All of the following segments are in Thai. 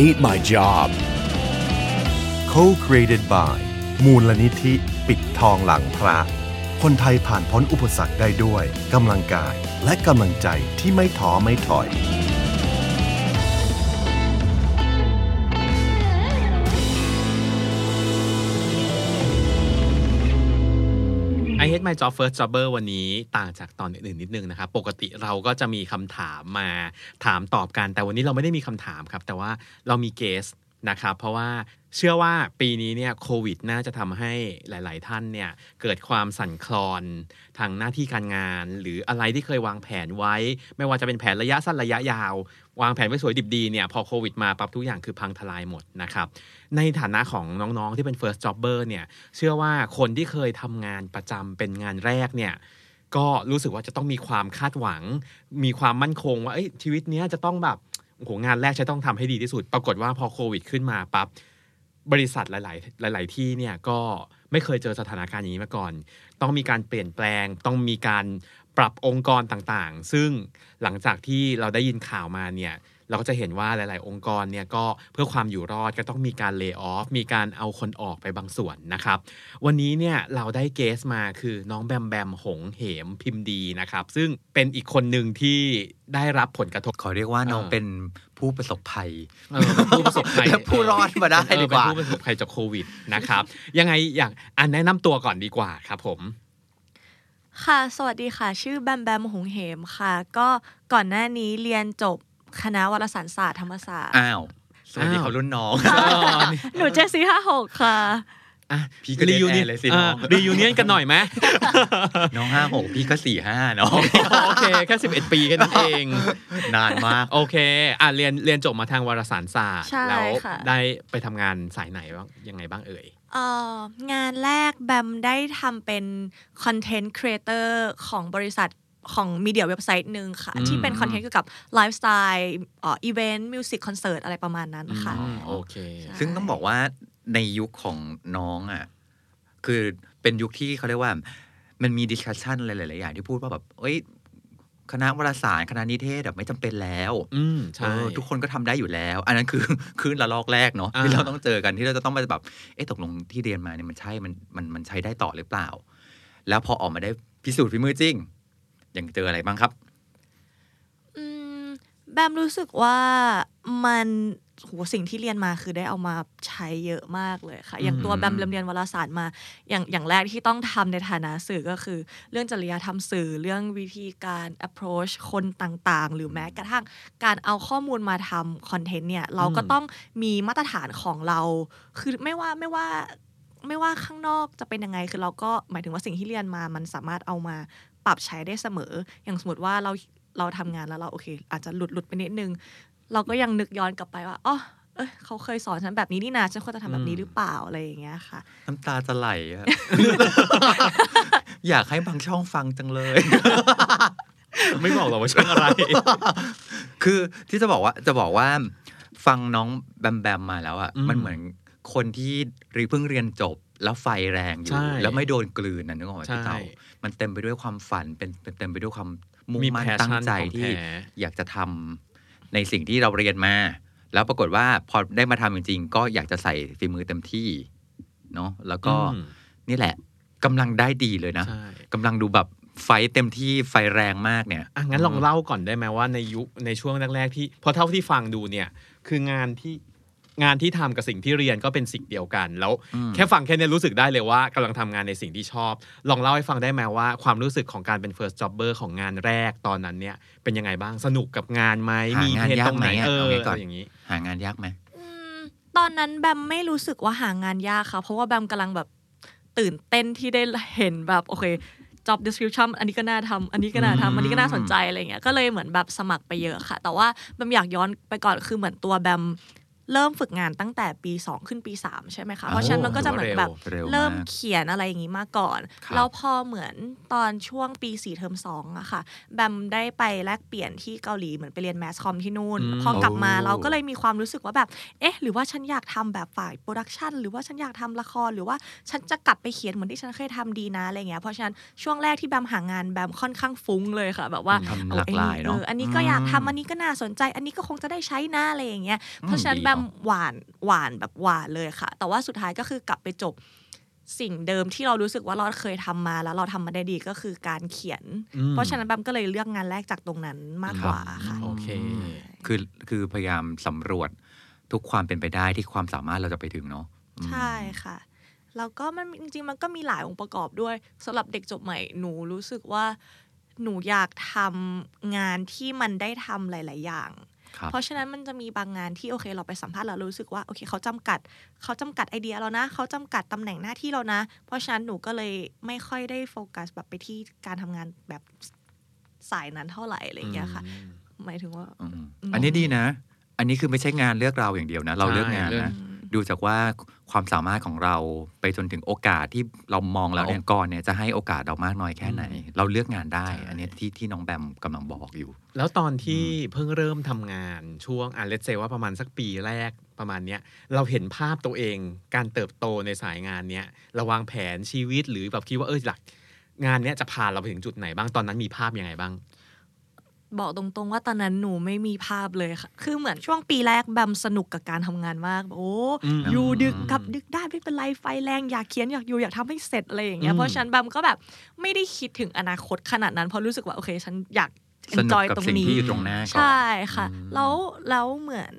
hate my job. Co-created by มูลนิธิ ปิดทองหลังพระ คนไทยผ่านพ้นอุปสรรคได้ด้วยกำลังกายและกำลังใจที่ไม่ท้อไม่ถอย my job first jobber วันนี้ต่างจากตอนอื่นๆนิดนึงนะครับ ปกติเราก็จะมีคำถามมาถามตอบกัน แต่วันนี้เราไม่ได้มีคำถามครับ แต่ว่าเรามีเกสนะครับ เพราะว่า เชื่อว่าปีนี้เนี่ยโควิดน่าจะทำให้หลาย ๆ ท่านเนี่ยเกิดความสั่นคลอนทางหน้าที่การงาน หรืออะไรที่เคยวางแผนไว้ ไม่ว่าจะเป็นแผนระยะสั้นระยะยาว วางแผนไว้สวยดิบดีเนี่ยพอโควิดมาปรับทุกอย่างคือพังทลายหมดนะครับ ในฐานะของน้อง ๆ ที่เป็น first jobber เนี่ยเชื่อว่าคนที่เคยทำงานประจำเป็นงานแรกเนี่ยก็รู้สึกว่าจะต้องมีความคาดหวัง มีความมั่นคงว่าเอ้ยชีวิตเนี้ยจะต้องแบบโอ้โหงานแรกจะต้องทำให้ดีที่สุด ปรากฏว่าพอโควิด ขึ้นมาปั๊บ บริษัทหลาย ๆ หลาย ๆ ที่เนี่ยก็ไม่เคยเจอสถานการณ์อย่างนี้มาก่อน ต้องมีการเปลี่ยนแปลง ต้องมีการปรับองค์กรต่าง ๆ ซึ่งหลังจากที่เราได้ยินข่าวมาเนี่ย เราก็จะเห็นว่าหลาย ๆ องค์กรเนี่ยก็เพื่อความอยู่รอดก็ต้องมีการเลิกออฟมีการเอาคนออกไปบางส่วนนะครับ วันนี้เนี่ยเราได้เกสมาคือน้องแบมแบมหงเหมพิมพ์ดีนะครับ ซึ่งเป็นอีกคนหนึ่งที่ได้รับผลกระทบขอเรียกว่าน้องเออเป็นผู้ประสบภัยเออเป็นผู้ประสบภัยและผู้รอดมาได้เออดีกว่าเป็นผู้ประสบภัยจากโควิดนะครับ ยังไงอย่างอันแนะนำตัวก่อนดีกว่าครับผมค่ะ สวัสดีค่ะ ชื่อแบมแบมหงเหมค่ะ ก็ก่อนหน้านี้เรียนจบ คณะวารสารศาสตร์ธรรมศาสตร์อ้าวสวัสดีอ้าวเขารุ่นน้องหนู JC ห้าหกค่ะอะพี่ก็เดทยูแอเนีร์เลยสิน้อง reunion กันหน่อยไหมน้องห้าหกพี่ก็สี่ห้าเนาะโอเคแค่11ปีแค่นั้นเอง นานมากโอเค อะเรียนเรียนจบมาทางวารสารศาสตร์ใช่แล้วค่ะได้ไปทำงานสายไหนบ้างยังไงบ้างเอ่ยเอ่องานแรกแบมได้ทำเป็นcontent creator ของบริษัท ของ media เว็บไซต์หนึ่งค่ะอืมที่เป็น content เกี่ยวกับไลฟ์สไตล์เอ่อ event music คอนเสิร์ตอะไรประมาณนั้นค่ะอืมโอเคใช่ซึ่งต้องบอกว่าในยุคของน้องอะ คือเป็นยุคที่เขาเรียกว่า มันมี discussion อะไรหลาย ๆ อย่างที่พูดว่าแบบเอ้ยคณะวารสารคณะนิเทศแบบไม่จำเป็นแล้ว อืมใช่เออทุกคนก็ทำได้อยู่แล้ว อันนั้นคือคลื่นระลอกแรกเนาะอ่าที่เราต้องเจอกันที่เราจะต้องมาแบบ เอ๊ะตกลงที่เรียนมาเนี่ยมันใช่มันมันมันใช้ได้ต่อหรือเปล่า แล้วพอออกมาได้พิสูจน์ฝีมือจริง ยังเจออะไรบ้างครับอืมแบมรู้สึกว่ามันโหสิ่งที่เรียนมาคือได้เอามาใช้เยอะมากเลยค่ะ อย่างตัวอืมแบมเรียนวารสารมา อย่างอย่างแรกที่ต้องทำในฐานะสื่อก็คือ เรื่องจริยธรรมสื่อเรื่องวิธีการ approach คนต่างๆ หรือแม้กระทั่งการเอาข้อมูลมาทำคอนเทนต์เนี่ย เราก็ต้องมีมาตรฐานของเรา คือไม่ว่าไม่ว่าไม่ว่าข้างนอกจะเป็นยังไงคือเราก็หมายถึงว่าสิ่งที่เรียนมามันสามารถเอามา ปรับใช้ได้เสมอ อย่างสมมติว่าเราเราทำงานแล้วเราโอเค อาจจะหลุดหลุดไปนิดนึง เราก็ยังนึกย้อนกลับไปว่าอ๋อเอ้ยเขาเคยสอนฉันแบบนี้นี่นาฉันควรจะทำแบบนี้หรือเปล่าอะไรอย่างเงี้ยค่ะ น้ำตาจะไหลอะอยากให้บางช่องฟังจังเลย ไม่บอกหรอกว่าช่วงอะไร คือที่จะบอกว่าจะบอกว่า ฟังน้องแบมแบมมาแล้วอะอืมมันเหมือนคนที่รีเพิ่งเรียนจบ แล้วไฟแรงอใช่ยู่ แล้วไม่โดนกลืนนะนึกออกไหมใช่พี่เต่ามันเต็มไปด้วยความฝันเป็นเป็นเต็มไปด้วยความมุ่งมีมั่น passion ตั้งใจของที่แท้อยากจะทำในสิ่งที่เราเรียนมา แล้วปรากฏว่าพอได้มาทำจริง ๆ ก็อยากจะใส่ฝีมือเต็มที่เนาะแล้วก็อืมนี่แหละกำลังได้ดีเลยนะใช่กำลังดูแบบไฟเต็มที่ไฟแรงมากเนี่ยอะงั้นลองเล่าก่อนได้ไหมว่าในยุคในช่วงแรกๆที่เพราะเท่าที่ฟังดูเนี่ย คืองานที่ งานที่ทำกับสิ่งที่เรียนก็เป็นสิ่งเดียวกัน แล้วอืมแค่ฟังแค่เนี้ยรู้สึกได้เลยว่ากำลังทำงานในสิ่งที่ชอบ ลองเล่าให้ฟังได้ไหมว่าความรู้สึกของการเป็น first jobber ของงานแรกตอนนั้นเนี่ยเป็นยังไงบ้างสนุกกับงานไหมหามีงานเพนยาตกรงไหไหมนอะเออเอางี้ก่อนอย่างนี้หางานยากไหมอืมตอนนั้นแบมไม่รู้สึกว่าหางานยากค่ะ เพราะว่าแบมกำลังแบบตื่นเต้นที่ได้เห็นแบบโอเค job description อันนี้ก็น่าทำอันนี้ก็น่าทำอันนี้ก็น่าสนใจอะไรเงี้ยก็เลยเหมือนแบบสมัครไปเยอะค่ะ แต่ว่าแบมอยากย้อนไปก่อนคือเหมือนตัวแบม เริ่มฝึกงานตั้งแต่ปี 2 ขึ้นปี 3 ใช่ไหมคะ เพราะฉะนั้นมันก็จะเหมือนแบบเร็วมากเริ่มเขียนอะไรอย่างนี้มาก่อนครับแล้วพอเหมือนตอนช่วงปี 4 เทอม2อะค่ะ แบมได้ไปแลกเปลี่ยนที่เกาหลีเหมือนไปเรียนแมสคอมที่นู่นอืมพอกลับมาโอ้เราก็เลยมีความรู้สึกว่าแบบ เอ๊ะ หรือว่าฉันอยากทำแบบฝ่ายโปรดักชันหรือว่าฉันอยากทำละคร หรือว่าฉันจะกลับไปเขียนเหมือนที่ฉันเคยทำดีนะอะไรเงี้ย เพราะฉะนั้นช่วงแรกที่แบมหางานแบมค่อนข้างฟุ้งเลยค่ะ แบบว่าทำเอหลากหลายเนอะอออันนี้ก็อยากอืมทำอันนี้ก็น่าสนใจ อันนี้ก็คงจะได้ใช้นะอะไรอย่างเงี้ย เพราะฉะนั้นดีแบมเนอะหวานหวานแบบหวานเลยค่ะ แต่ว่าสุดท้ายก็คือกลับไปจบสิ่งเดิมที่เรารู้สึกว่าเราเคยทำมาแล้วเราทำมาได้ดีก็คือการเขียนอืมเพราะฉะนั้นแบมก็เลยเลือกงานแรกจากตรงนั้นมากกว่าค่ะโอเคคือคือพยายามสำรวจทุกความเป็นไปได้ที่ความสามารถเราจะไปถึงเนาะอืมใช่ค่ะแล้วก็มันจริงๆมันก็มีหลายองค์ประกอบด้วยสำหรับเด็กจบใหม่หนูรู้สึกว่าหนูอยากทำงานที่มันได้ทำหลาย ๆ อย่างครับ เพราะฉะนั้นมันจะมีบางงานที่โอเค เราไปสัมภาษณ์แล้วเรารู้สึกว่าโอเคเขาจำกัดเขาจำกัดไอเดียเรานะเขาจำกัดตำแหน่งหน้าที่เรานะ เพราะฉะนั้นหนูก็เลยไม่ค่อยได้โฟกัสแบบไปที่การทำงานแบบสายนั้นเท่าไหร่อะไรอย่างเงี้ยค่ะ หมายถึงว่าอืมอืมอันนี้ดีนะ อันนี้คือไม่ใช่งานเลือกเราอย่างเดียวนะ เราใช่เลือกงานเลือกนะ ดูจากว่าความสามารถของเราไปจนถึงโอกาสที่เรามองแล้วเนี่ยก่อนเนี่ยจะให้โอกาสเรามากน้อยแค่ไหน เราเลือกงานได้ใช่อันนี้ที่ที่น้องแบมกำลังบอกอยู่ แล้วตอนที่เพิ่งเริ่มทำงานช่วงอะ let's say ว่าประมาณสักปีแรกประมาณเนี้ยเราเห็นภาพตัวเองการเติบโตในสายงานเนี้ยเราวางแผนชีวิตหรือแบบคิดว่าเออหลักงานเนี้ยจะพาเราไปถึงจุดไหนบ้างตอนนั้นมีภาพยังไงบ้าง บอกตรงๆว่าตอนนั้นหนูไม่มีภาพเลยค่ะ คือเหมือนช่วงปีแรกแบมสนุกกับการทำงานมากแบบโอ้อืมอยู่ดึกกลับดึกได้ไม่เป็นไรไฟแรงอยากเขียนอยากอยู่อยากทำให้เสร็จอะไรอย่างเงี้อืยมเพราะฉะนั้นแบมก็แบบไม่ได้คิดถึงอนาคตขนาดนั้น เพราะรู้สึกว่าโอเคฉันอยากสนุก enjoy กับตรงสิ่งนี้ที่อยู่ตรงหน้าก่อนใช่ค่ะอืมแล้วแล้วเหมือน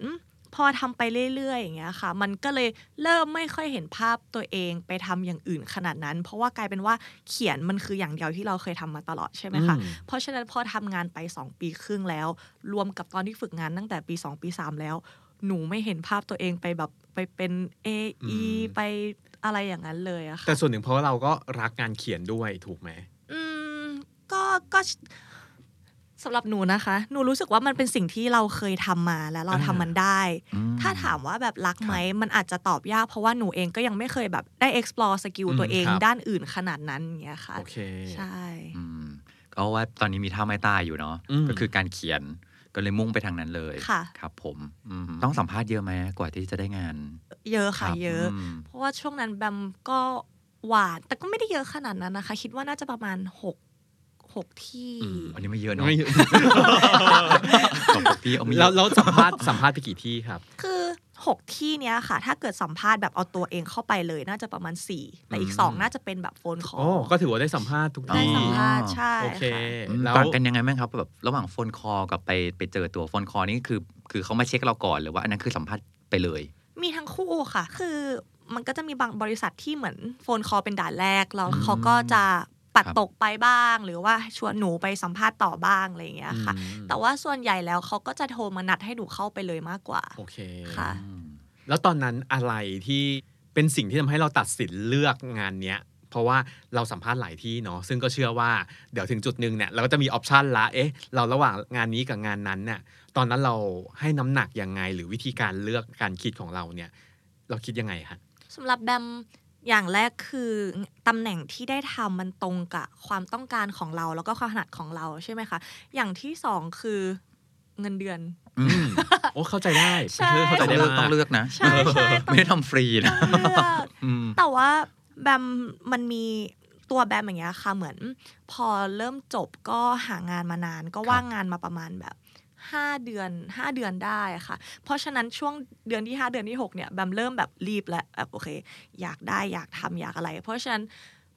พอทำไปเรื่อยๆอย่างเงี้ยค่ะ มันก็เลยเริ่มไม่ค่อยเห็นภาพตัวเองไปทำอย่างอื่นขนาดนั้น เพราะว่ากลายเป็นว่าเขียนมันคืออย่างเดียวที่เราเคยทำมาตลอดใช่ไหมคะอืมเพราะฉะนั้นพอทำงานไป 2 ปีครึ่งแล้ว รวมกับตอนที่ฝึกงานตั้งแต่ปี 2 ปี 3 แล้ว หนูไม่เห็นภาพตัวเองไปแบบไปเป็น AE อืมไปอะไรอย่างนั้นเลยอะค่ะแต่ส่วนหนึ่งเพราะว่าเราก็รักงานเขียนด้วยถูกไหมอืมก็ก็ สำหรับหนูนะคะ หนูรู้สึกว่ามันเป็นสิ่งที่เราเคยทำมาแล้วเราทำมันได้อืมถ้าถามว่าแบบรักไหมมันอาจจะตอบยาก เพราะว่าหนูเองก็ยังไม่เคยแบบได้ explore สกิลอืมตัวเองครับด้านอื่นขนาดนั้นอย่างเงี้ยค่ะโอเคใช่อืมก็ว่าตอนนี้มีท่าไม้ตายอยู่เนาะอืมก็คือการเขียนก็เลยมุ่งไปทางนั้นเลยค่ะครับผมอืมต้องสัมภาษณ์เยอะไหมกว่าที่จะได้งาน เยอะค่ะรับเยอะมเพราะว่าช่วงนั้นแบมก็หว่าน แต่ก็ไม่ได้เยอะขนาดนั้นนะคะ คิดว่าน่าจะประมาณหก หกที่อืมอันนี้ไม่เยอะเนาะไม่ตบพี่เอาไม่เยแล้วอะแล้วสัมภาษณ์สัมภาษณ์ไปกี่ที่ครับ คือหกที่เนี้ยค่ะ ถ้าเกิดสัมภาษณ์แบบเอาตัวเองเข้าไปเลยน่าจะประมาณสี่แต่อีกสองน่าจะเป็นแบบ phone call โอ้ก็ถือว่าได้สัมภาษณ์ทุกได้ที่สัมภาษณ์ใช่โอเคค่ะอืมแล้วต่างกันยังไงบ้างครับแบบระหว่าง phone call กับไปไปเจอตัว phone call นี่คือ คือเขามาเช็คเราก่อนหรือว่าอันนั้นคือสัมภาษณ์ไปเลย มีทั้งคู่ค่ะ คือมันก็จะมีบางบริษัทที่เหมือน phone call เป็นด่านแรกแล้วอืมเขาก็จะ ปัดครับตกไปบ้าง หรือว่าชวนหนูไปสัมภาษณ์ต่อบ้างอะไรอย่างเงี้ยค่ะอืมแต่ว่าส่วนใหญ่แล้วเขาก็จะโทรมานัดให้หนูเข้าไปเลยมากกว่าโอเคค่ะอืมแล้วตอนนั้นอะไรที่เป็นสิ่งที่ทำให้เราตัดสินเลือกงานเนี้ยเพราะว่าเราสัมภาษณ์หลายที่เนาะซึ่งก็เชื่อว่าเดี๋ยวถึงจุดหนึ่งเนี่ยเราก็จะมี option ละเอ๊ะเราระหว่างงานนี้กับงานนั้นเนี่ยตอนนั้นเราให้น้ำหนักยังไง หรือวิธีการเลือกการคิดของเราเนี่ย เราคิดยังไงฮะสำหรับแบม อย่างแรกคือตำแหน่งที่ได้ทำมันตรงกับความต้องการของเรา แล้วก็ความถนัดของเราใช่ไหมคะ อย่างที่สองคือเงินเดือนอืมโอ้เข้าใจได้ใช่เข้าใจต้องได้เลือกมาต้องเลือกนะใช่ใช่ไม่ได้ทำฟรีนะต้องเลือกอืมแต่ว่าแบมมันมีตัวแบมอย่างเงี้ยค่ะเหมือน พอเริ่มจบก็หางานมานาน ก็ว่างงานมาประมาณแบบ ห้าเดือนห้าเดือนได้ค่ะ เพราะฉะนั้นช่วงเดือนที่ห้าเดือนที่หกเนี่ยแบมเริ่มแบบรีบแล้วแบบโอเค อยากได้อยากทำอยากอะไร เพราะฉะนั้น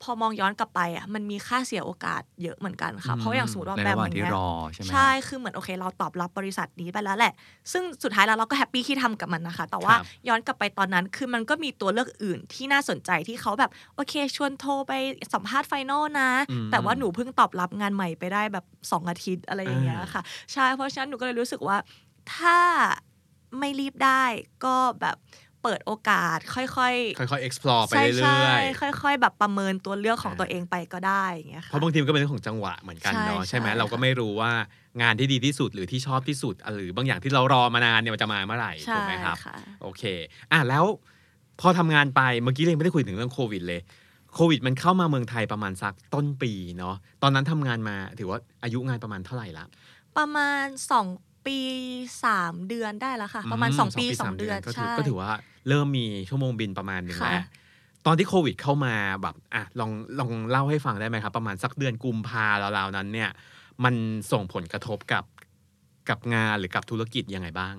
พอมองย้อนกลับไปอะมันมีค่าเสียโอกาสเยอะเหมือนกันค่ะ เพราะอย่างสมมติว่าในแบบอย่างเงี้ย ระหว่างที่รอใช่ไหมใช่คือเหมือนโอเค เราตอบรับบริษัทนี้ไปแล้วแหละ ซึ่งสุดท้ายแล้วเราก็ happy ที่ทำกับมันนะคะ แต่ว่าครับย้อนกลับไปตอนนั้นคือมันก็มีตัวเลือกอื่นที่น่าสนใจที่เขาแบบโอเค ชวนโทรไปสัมภาษณ์ไฟนอลนะอืมแต่ว่าหนูเพิ่งตอบรับงานใหม่ไปได้แบบ 2 อาทิตย์อะไรอย่างเงี้ยอ่าค่ะใช่เพราะฉะนั้นหนูก็เลยรู้สึกว่าถ้าไม่รีบได้ก็แบบเปิดปิดโอกาส ค่อยๆค่อยๆ explore ไปใช่เรื่ใช่อยค่อย ๆ แบบประเมินตัวเลือกของอ่าตัวเองไปก็ได้อย่างเงี้ยๆค่ะเพราะบางทีมันก็เป็นเรื่องของจังหวะเหมือนกันใช่เนาะใช่ไหมใช่เราก็ไม่รู้ว่างานที่ดีที่สุดหรือที่ชอบที่สุดหรือบางอย่างที่เรารอมานานเนี่ยมันจะมาเมื่อไหร่ใช่ถูกไหมครับค่ะโอเค อะแล้วพอทำงานไปเมื่อกี้เรายังไม่ได้คุยถึงเรื่องโควิดเลย โควิดมันเข้ามาเมืองไทยประมาณสักต้นปีเนาะ ตอนนั้นทำงานมาถือว่าอายุงานประมาณเท่าไหร่ละ ประมาณสอง ปีสามเดือนได้แล้วค่ะ ประมาณสองปีสองเดือนก็ถือใช่ก็ถือว่าเริ่มมีชั่วโมงบินประมาณหนึ่งค่ะแล้วตอนที่โควิดเข้ามาแบบอะลองลองเล่าให้ฟังได้ไหมครับ ประมาณสักเดือนกุมภาราวๆนั้นเนี่ย มันส่งผลกระทบกับกับงานหรือกับธุรกิจยังไงบ้าง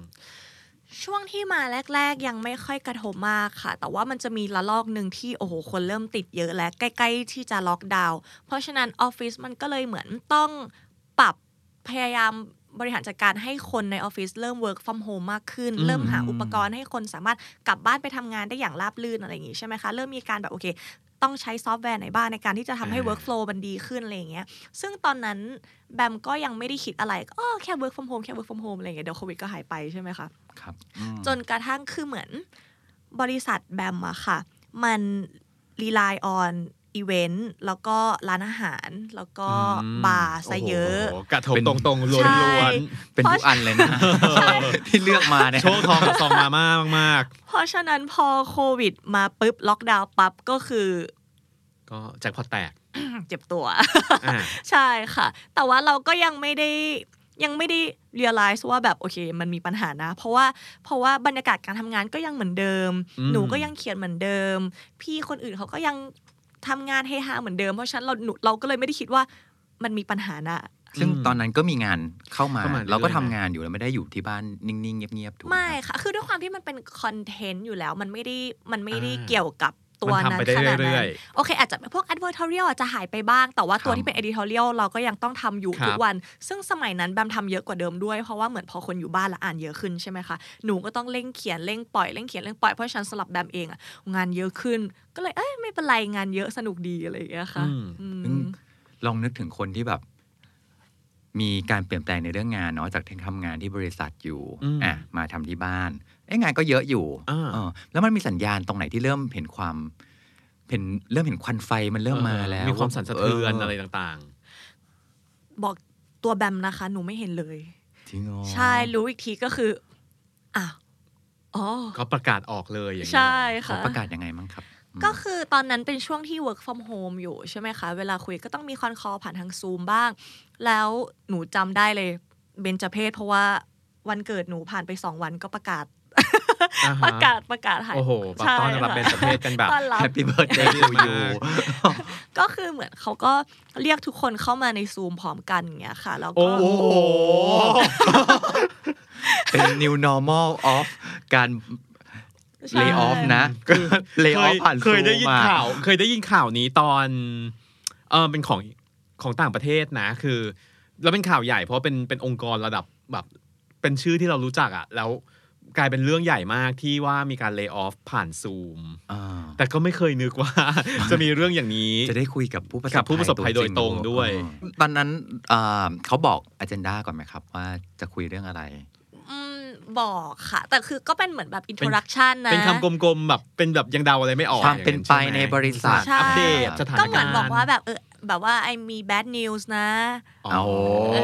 ช่วงที่มาแรก ๆ ยังไม่ค่อยกระทบมากค่ะ แต่ว่ามันจะมีระลอกหนึ่งที่โอ้โหคนเริ่มติดเยอะและใกล้ๆที่จะล็อกดาวน์เพราะฉะนั้นออฟฟิศมันก็เลยเหมือนต้องปรับพยายาม บริหารจัดการให้คนในออฟฟิศเริ่ม work from home มากขึ้นอืมเริ่มหาอุปกรณ์ให้คนสามารถกลับบ้านไปทำงานได้อย่างราบรื่นอะไรอย่างงี้ใช่ไหมคะ เริ่มมีการแบบโอเค ต้องใช้ซอฟต์แวร์ไหนบ้างในการที่จะทำให้อ่า workflow มันดีขึ้นอะไรอย่างเงี้ย ซึ่งตอนนั้นแบมก็ยังไม่ได้คิดอะไรก็อ๋อแค่ work from home แค่ work from home อะไรอย่างเงี้ยเดี๋ยวโควิดก็หายไปใช่ไหมคะครับอืมจนกระทั่งคือเหมือนบริษัทแบมอะค่ะ มัน rely on event แล้วก็ร้านอาหาร แล้วก็อืมบาร์ซะเยอะโโหกระทบเป็นตรงๆล้ใช่วนเป็นทุกอันเลยนะที่เลือกมาเนี่ยๆโชคทองกับซองมาม่ามากเพราะฉะนั้นพอโควิดมาปุ๊บล็อกดาวน์ปั๊บก็คือๆก็แจ็คพอตแตก เจ็บตัวอ่าใช่ค่ะ แต่ว่าเราก็ยังไม่ได้ยังไม่ได้ realize ว่าแบบโอเค มันมีปัญหานะ เพราะว่าเพราะว่าบรรยากาศการทำงานก็ยังเหมือนเดิมอืมหนูก็ยังเขียนเหมือนเดิม พี่คนอื่นเขาก็ยัง ทำงานเฮฮาเหมือนเดิม เพราะฉะนั้นเราหนูเราก็เลยไม่ได้คิดว่ามันมีปัญหานะซึ่งอืมตอนนั้นก็มีงานเข้ามาเข้ามาเรื่อยๆเราก็ทำงานอยู่แล้วไม่ได้อยู่ที่บ้านนิ่งๆ เงียบๆถูกหไม่ครับค่ะ คือด้วยความที่มันเป็นคอนเทนต์อยู่แล้ว มันไม่ได้มันไม่ได้อ่าเกี่ยวกับ ตัวมันทำนั้นไปได้ขนาดเรื่นั้อนยโอเคอาจจะพวก advertorial อาจจะหายไปบ้าง แต่ว่าตัวครับที่เป็น editorial เราก็ยังต้องทำอยู่ครับทุกวัน ซึ่งสมัยนั้นแบมทำเยอะกว่าเดิมด้วย เพราะว่าเหมือนพอคนอยู่บ้านแล้วอ่านเยอะขึ้นใช่ไหมคะ หนูก็ต้องเร่งเขียนเร่งปล่อยเร่งเขียนเร่งปล่อยเพราะฉะนันสลับแบมเองอะงานเยอะขึ้น ก็เลยเอ้ยไม่เป็นไรงานเยอะสนุกดีอะไรอย่างเงี้ยค่ะอืมอืมซึ่งลองนึกถึงคนที่แบบ มีการเปลี่ยนแปลงในเรื่องงานเนาะจากที่ทำงานที่บริษัทอยู่อืมอะมาทำที่บ้านเอ้ย งานก็เยอะอยู่อ่าเออแล้วมันมีสัญญาณตรงไหนที่เริ่มเห็นความเห็นเริ่มเห็นควันไฟมันเริ่มมาแล้วมีความสั่นสะเทือนอะไรเต่างบอกตัวแบมนะคะ หนูไม่เห็นเลยจริงเหรอใช่รู้อีกทีก็คืออะอ๋อๆก็ประกาศออกเลยอย่างนี้ใช่เขาค่ะประกาศยังไงมั้งครับอืมก็คือตอนนั้นเป็นช่วงที่ work from home อยู่ใช่ไหมคะ เวลาคุยก็ต้องมีคอนคอลผ่านทางซูมบ้าง แล้วหนูจำได้เลยเบนจเพศเพราะว่าวันเกิดหนูผ่านไปสองวันก็ประกาศอ่าฮะ ประกาศประกาศหายโอ้โหแบบใช่ต้อนรับค่ะเป็นประเภทกันแบบต้อนรับ happy birthday to youก็คือเหมือนเขาก็เรียกทุกคนเข้ามาในซูมพร้อมกันอย่างเงี้ยค่ะ แล้วโอ้ก็โห เป็น new normal of การใช่ lay off นะก็ lay เค off ยผ่านเคยได้ยินซูมอะข่าว เคยได้ยินข่าวนี้ตอน เออเป็นของของต่างประเทศนะ คือ แล้วเป็นข่าวใหญ่เพราะเป็นเป็นองค์กรระดับแบบ เป็นชื่อที่เรารู้จักอะแล้ว กลายเป็นเรื่องใหญ่มากที่ว่ามีการเลิกออฟผ่านซูมอ่าแต่ก็ไม่เคยนึกว่า จะมีเรื่องอย่างนี้ จะได้คุยกับผู้ประสกับบผู้ประสบภัยโดยตรงด้วยเออตอนนั้นอ่าเขาบอกอ g e n d a ก่อนไหมครับ ว่าจะคุยเรื่องอะไรอืมบอกค่ะ แต่คือก็เป็นเหมือนแบบ introduction นะ เป็นคำกลมๆ แบบ เป็นแบบยังเดาอะไรไม่ออกความเป็นไปอย่างในบริษัทใช่อัปเดตสถานก็การณ์เหมือนบอกว่าแบบเออ แบบว่าไอมี bad news นะอ๋อเอาเอ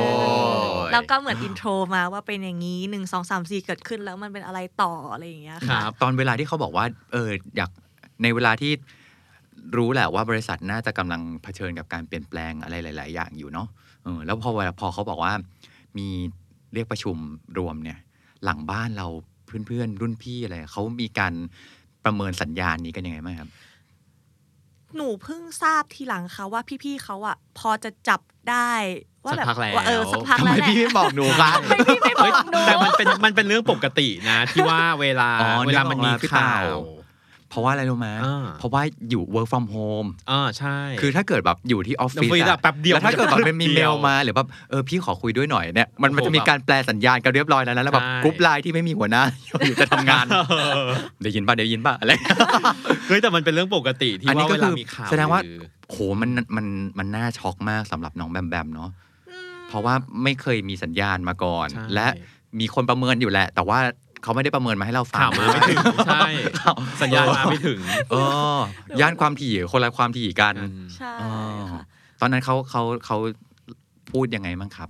อแล้วก็เหมือนอินโทรมาว่าเป็นอย่างนี้หนึ่งสองสามสี่เกิดขึ้นแล้วมันเป็นอะไรต่ออะไรอย่างเงี้ยคค่ะรับ ตอนเวลาที่เขาบอกว่าเอออยากในเวลาที่รู้แหละว่าบริษัทน่าจะกำลังเผชิญกับการเปลี่ยนแปลงอะไรหลาย ๆ อย่างอยู่เนาะเออแล้วพอเวลาพอเขาบอกว่ามีเรียกประชุมรวมเนี่ย หลังบ้านเราเพื่อนๆ รุ่นพี่อะไรเขามีการประเมินสัญญาณนี้กันยังไงบ้างครับ หนูเพิ่งทราบทีหลังค่ะว่าพี่ๆเขาอะพอจะจับได้ว่าแบบสักพักแล้วว่าเออสักพักทำไมแล้วแหละพี่ไม่บอกหนูครับทำไมพี่ไม่บเฮ้อยกหนูแต่มันเป็นมันเป็นเรื่องปกตินะ ที่ว่าเวลาอ๋อเวลามันมีนึกออกแล้วพี่เต่าข่าวเพ ราะว่าอะไรรู้ไหมอ่า เพราะว่าอยู่ work from home อ่าใช่ คือถ้าเกิดแบบอยู่ที่ออฟฟิศออฟฟิศอะแป๊บเดียวแล้วถ้าเกิดแบบมันจะมันมีเมลเดียวมาหรือแบบเออพี่ขอคุยด้วยหน่อยเนี่ยมันมันโอ้จะโหมีการแปลสัญญาณกันเรียบร้อยแล้วนะแล้วแบบใช่ group LINE ที่ไม่มีหัวหน้า อยู่จะทำงานเดี๋ยวยินป่ะเดี๋ยวยินป่ะอะไร เฮ้ยแต่มันเป็นเรื่องปกติที่อันนี้ว่าก็เวคืลาอมีข่าวแสดงว่า หรือ โหมันมันมันน่าช็อกมากสำหรับน้องแบมแบมเนาะอืมเพราะว่าไม่เคยมีสัญญาณมาก่อน ใช่ และมีคนประเมินอยู่แหละ แต่ว่า เขาไม่ได้ประเมินมาให้เราฟังข่าวมาไม่ถึงใช่สัญญาณมาไม่ถึงเออย่านความถี่คนละความถี่กันใช่อ๋อค่ะตอนนั้นเขาเขาเขาพูดยังไงบ้างครับ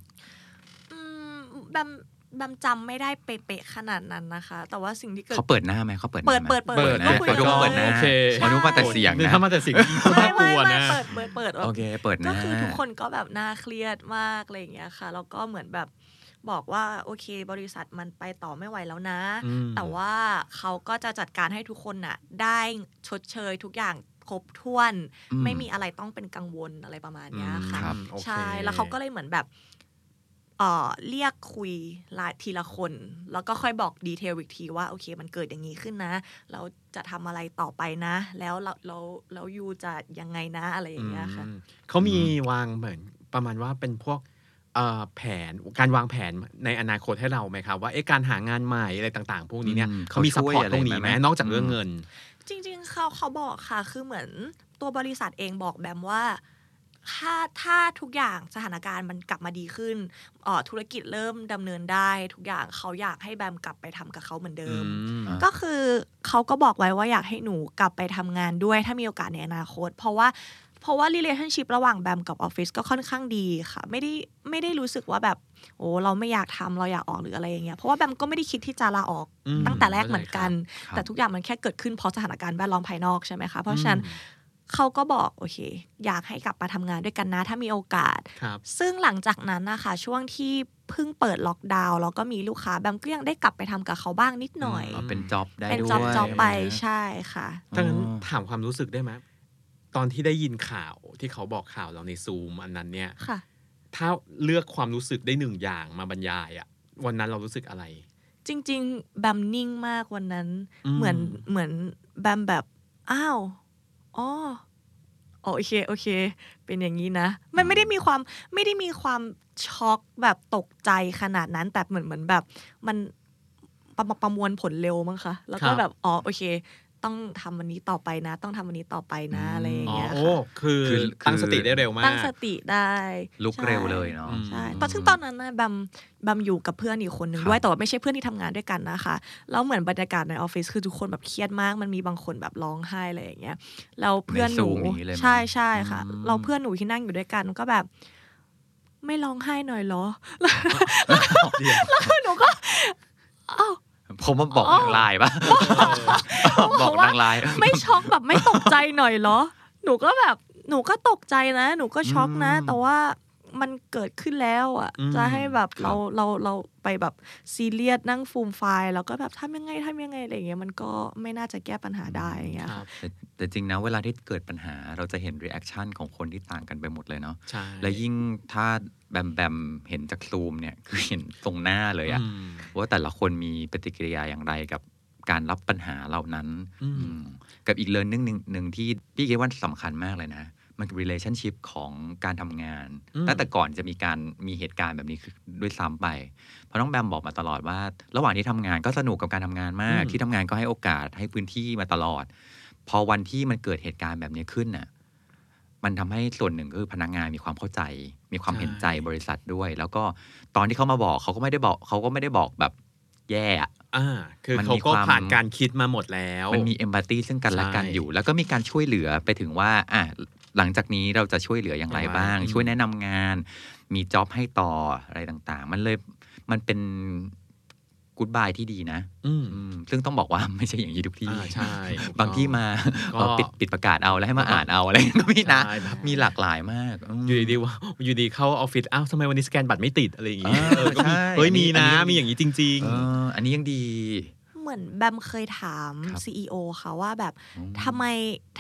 อืมแบมแบมจำไม่ได้เป๊ะๆขนาดนั้นนะคะ แต่ว่าสิ่งที่เกิดเขาเปิดหน้าไหมเขาเปิดหน้าเปิดไหมเปิดเปิดเปิดนะก็คุยเขาดูว่าเปิดหน้าโอเคเขาดูว่าแต่เสียงนี่นะถ้ามาแต่เสิ่งที่น่ากลัวนะไม่ไม่ไม่เปิดเปิดเปิดแบบโอเคเปิดหก็น้าคือทุกคนก็แบบน่าเครียดมากอะไรอย่างเงี้ยค่ะแล้วก็เหมือนแบบ บอกว่าโอเค บริษัทมันไปต่อไม่ไหวแล้วนะอืมแต่ว่าเขาก็จะจัดการให้ทุกคนน่ะ ได้ชดเชยทุกอย่างครบถ้วนอืมไม่มีอะไรต้องเป็นกังวลอะไรประมาณเนี้ยค่ะครับโอเคใช่แล้วเขาก็เลยเหมือนแบบเอ่อเรียกคุยลายทีละคน แล้วก็ค่อยบอกดีเทลอีกทีว่าโอเคมันเกิดอย่างนี้ขึ้นนะ เราจะทำอะไรต่อไปนะ แล้วเราเราเรายูจะยังไงนะอะไรอย่างเงี้ยค่ะอืมเขามีวางเหมือนประมาณว่าเป็นพวกเอ่อ แผนการวางแผนในอนาคตให้เราไหมครับว่าเอ๊ะการหางานใหม่อะไรต่าง ๆ พวกนี้เนี่ยอืมเขามีเขาซัพช่วยพอร์ตอะไรตรงนี้ไหมไหมนอกจากเรื่องอืมเงิน จริง ๆ เขาเขาบอกค่ะ คือเหมือนตัวบริษัทเองบอกแบมว่าถ้าถ้าทุกอย่างสถานการณ์มันกลับมาดีขึ้นเอ่อธุรกิจเริ่มดำเนินได้ ทุกอย่างเขาอยากให้แบมกลับไปทำกับเขาเหมือนเดิมอ่าก็คือเขาก็บอกไว้ว่าอยากให้หนูกลับไปทำงานด้วย ถ้ามีโอกาสในอนาคต เพราะว่า เพราะว่า relationship ระหว่างแบมกับออฟฟิศก็ค่อนข้างดีค่ะ ไม่ได้ไม่ได้รู้สึกว่าแบบโอ้เราไม่อยากทำเราอยากออกหรืออะไรอย่างเงี้ยเพราะว่าแบมก็ไม่ได้คิดที่จะลาออกอืมตั้งแต่แรกเหมือนกันครับแต่ทุกอย่างมันแค่เกิดขึ้นเพราะสถานการณ์แวดล้อมภายนอกใช่ไหมคะเพราะฉะนั้นเขาก็บอกโอเค อยากให้กลับมาทำงานด้วยกันนะถ้ามีโอกาสครับซึ่งหลังจากนั้นนะคะช่วงที่เพิ่งเปิดล็อกดาวน์แล้วก็มีลูกค้าแบมก็ยังได้กลับไปทำกับเขาบ้างนิดหน่อยอ๋อเป็นจ็อบได้เป็นด้วยจ็อบจ็อบไปนะใช่ค่ะถ้างั้นอ๋อถามความรู้สึกได้ไหม ตอนที่ได้ยินข่าวที่เขาบอกข่าวเราในซูมอันนั้นเนี่ยค่ะ ถ้าเลือกความรู้สึกได้หนึ่งอย่างมาบรรยายอะวันนั้นเรารู้สึกอะไร จริง ๆ แบมนิ่งมากวันนั้น อืม เหมือนเหมือนแบมแบบอ้าวอ๋ออ๋อโอเคโอเค เป็นอย่างนี้นะ มันไม่ได้มีความไม่ได้มีความช็อกแบบตกใจขนาดนั้นแต่เหมือนเหมือนแบบ มันประประมวลผลเร็วมั้งคะแล้วก็ครับ แบบอ๋อโอเค ต้องทำวันนี้ต่อไปนะ ต้องทำวันนี้ต่อไปนะอะไรอย่างอ๋อเงี้ยโอ้ค่ะคือคือตั้งสติได้เร็วมาก ตั้งสติได้ลุกใช่เร็วเลยเนาะอืมใช่ตอนซึ่งตอนนั้นนะแบมแบมอยู่กับเพื่อนอีกคนหนึ่งครับด้วยแต่ว่าไม่ใช่เพื่อนที่ทำงานด้วยกันนะคะแล้วเหมือนบรรยากาศในออฟฟิศคือทุกคนแบบเครียดมาก มันมีบางคนแบบร้องไห้อะไรอย่างเงี้ยแล้วเพื่อนหนูใน Zoom อย่างนี้เลยไหมใช่ใช่ค่ะอืมเราเพื่อนหนูที่นั่งอยู่ด้วยกันก็แบบไม่ร้องไห้หน่อยเหรอเดี๋ยวแล้วหนูก็อ้าว ผมมาบอกอ๋อทางไลน์ปะบอกทางไลน์ไม่ช็อกแบบไม่ตกใจหน่อยเหรอ หนูก็แบบหนูก็ตกใจนะ หนูก็ช็อกนะอืมแต่ว่า มันเกิดขึ้นแล้วอะอืมจะให้แบบครับเราเราเราไปแบบซีเรียสนั่งฟูมฟายแล้วก็แบบทำยังไงทำยังไงอะไรอย่างเงี้ยมันก็ไม่น่าจะแก้ปัญหาได้อย่างเงี้ยครับค่ะแต่แต่จริงนะเวลาที่เกิดปัญหาเราจะเห็น reaction ของคนที่ต่างกันไปหมดเลยเนาะใช่และยิ่งถ้าแบมแบมเห็นจากซูมเนี่ยคือเห็นตรงหน้าเลยอะมว่าแต่ละคนมีปฏิกิริยาอย่างไรกับการรับปัญหาเหล่านั้นอืมอืมกับอีกเรื่องหนึ่งหนึ่งหนึ่งที่พี่คิดว่าสำคัญมากเลยนะ มันคือ relationship ของการทำงานอืมตั้งแต่ก่อนจะมีการมีเหตุการณ์แบบนี้คือด้วยซ้ำไป เพราะน้องแบมบอกมาตลอดว่า ระหว่างที่ทำงานก็สนุกกับการทำงานมาก ที่ทำงานก็ให้โอกาสให้พื้นที่มาตลอด พอวันที่มันเกิดเหตุการณ์แบบนี้ขึ้นน่ะมันทำให้ส่วนหนึ่งก็คือพนักงานมีความเข้าใจ มีความใช่เห็นใจบริษัทด้วย แล้วก็ตอนที่เขามาบอกเขาก็ไม่ได้บอกเขาก็ไม่ได้บอกแบบแย่อะอ่าคือมันเขามีก็ความผ่านการคิดมาหมดแล้ว มันมีเอมพัตตีซึ่งกันและกันใช่อยู่ แล้วก็มีการช่วยเหลือไปถึงว่าอะ หลังจากนี้เราจะช่วยเหลืออย่างไรอย่างไรบ้างอืมช่วยแนะนำงาน มีจ็อบให้ต่ออะไรต่างๆ มันเลยมันเป็นกูดบายที่ดีนะอืมอืมซึ่งต้องบอกว่าไม่ใช่อย่างนี้ทุกที่อ่าใช่ถูกบางที่มาก็เอ่อปิดปิดประกาศเอาแล้วให้มาอ่านเอาอะไรก็มีนะใช่ครับมีหลากหลายมากมอยู่ดีๆว่าอยู่ดีเข้าออฟฟิศ อ้าวทำไมวันนี้สแกนบัตรไม่ติดอะไรอย่างงี้เออเออก็มีใช่เฮ้ยอันนี้มีนะอันนี้มีอย่างนี้จริงเอออันนี้ยังดี เหมือนแบมเคยถามครับ CEO ค่ะว่าแบบอืมทำไม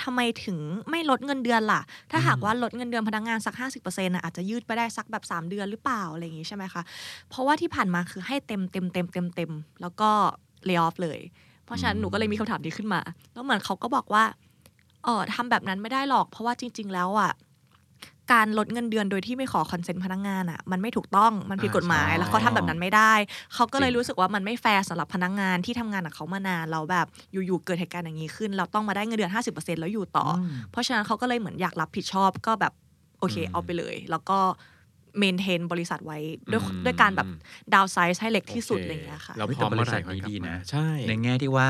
ทำไมถึงไม่ลดเงินเดือนล่ะ ถ้าหากว่าลดเงินเดือนพนักงานสัก 50%นะอาจจะยืดไปได้สักแบบ 3 เดือนหรือเปล่าอะไรอย่างงี้ใช่ไหมคะ เพราะว่าที่ผ่านมาคือให้เต็มเต็มเต็มเต็มเต็มแล้วก็lay off เลย เพราะฉะนั้นหนูก็เลยมีคำถามนี้ขึ้นมา แล้วเหมือนเขาก็บอกว่าเออทำแบบนั้นไม่ได้หรอก เพราะว่าจริง ๆ แล้วอะ การลดเงินเดือนโดยที่ไม่ขอ consent พนักงานอะมันไม่ถูกต้องมันผิดกฎหมายอ่าใช่แล้วเขาทำแบบนั้นไม่ได้ เขาก็เลยจริงรู้สึกว่ามันไม่แฟร์สำหรับพนักงานที่ทำงานกับเขามานานแล้วแบบอยู่ๆเกิดเหตุการณ์อย่างนี้ขึ้น เราต้องมาได้เงินเดือน 50%แล้วอยู่ต่ออมเพราะฉะนั้นเขาก็เลยเหมือนอยากรับผิดชอบก็แบบโอเคอืมเอาไปเลย แล้วก็ maintain บริษัทไว้ด้วยอืมด้วยการแบบดาวไซส์ให้เล็กที่สุดโคอะไรอย่างเงี้ยค่ะเราเฮ้ยพร้อมแต่บริษัทเมื่อไหร่นี้ค่อยดีกลับนะมาใช่ ในแง่ที่ว่า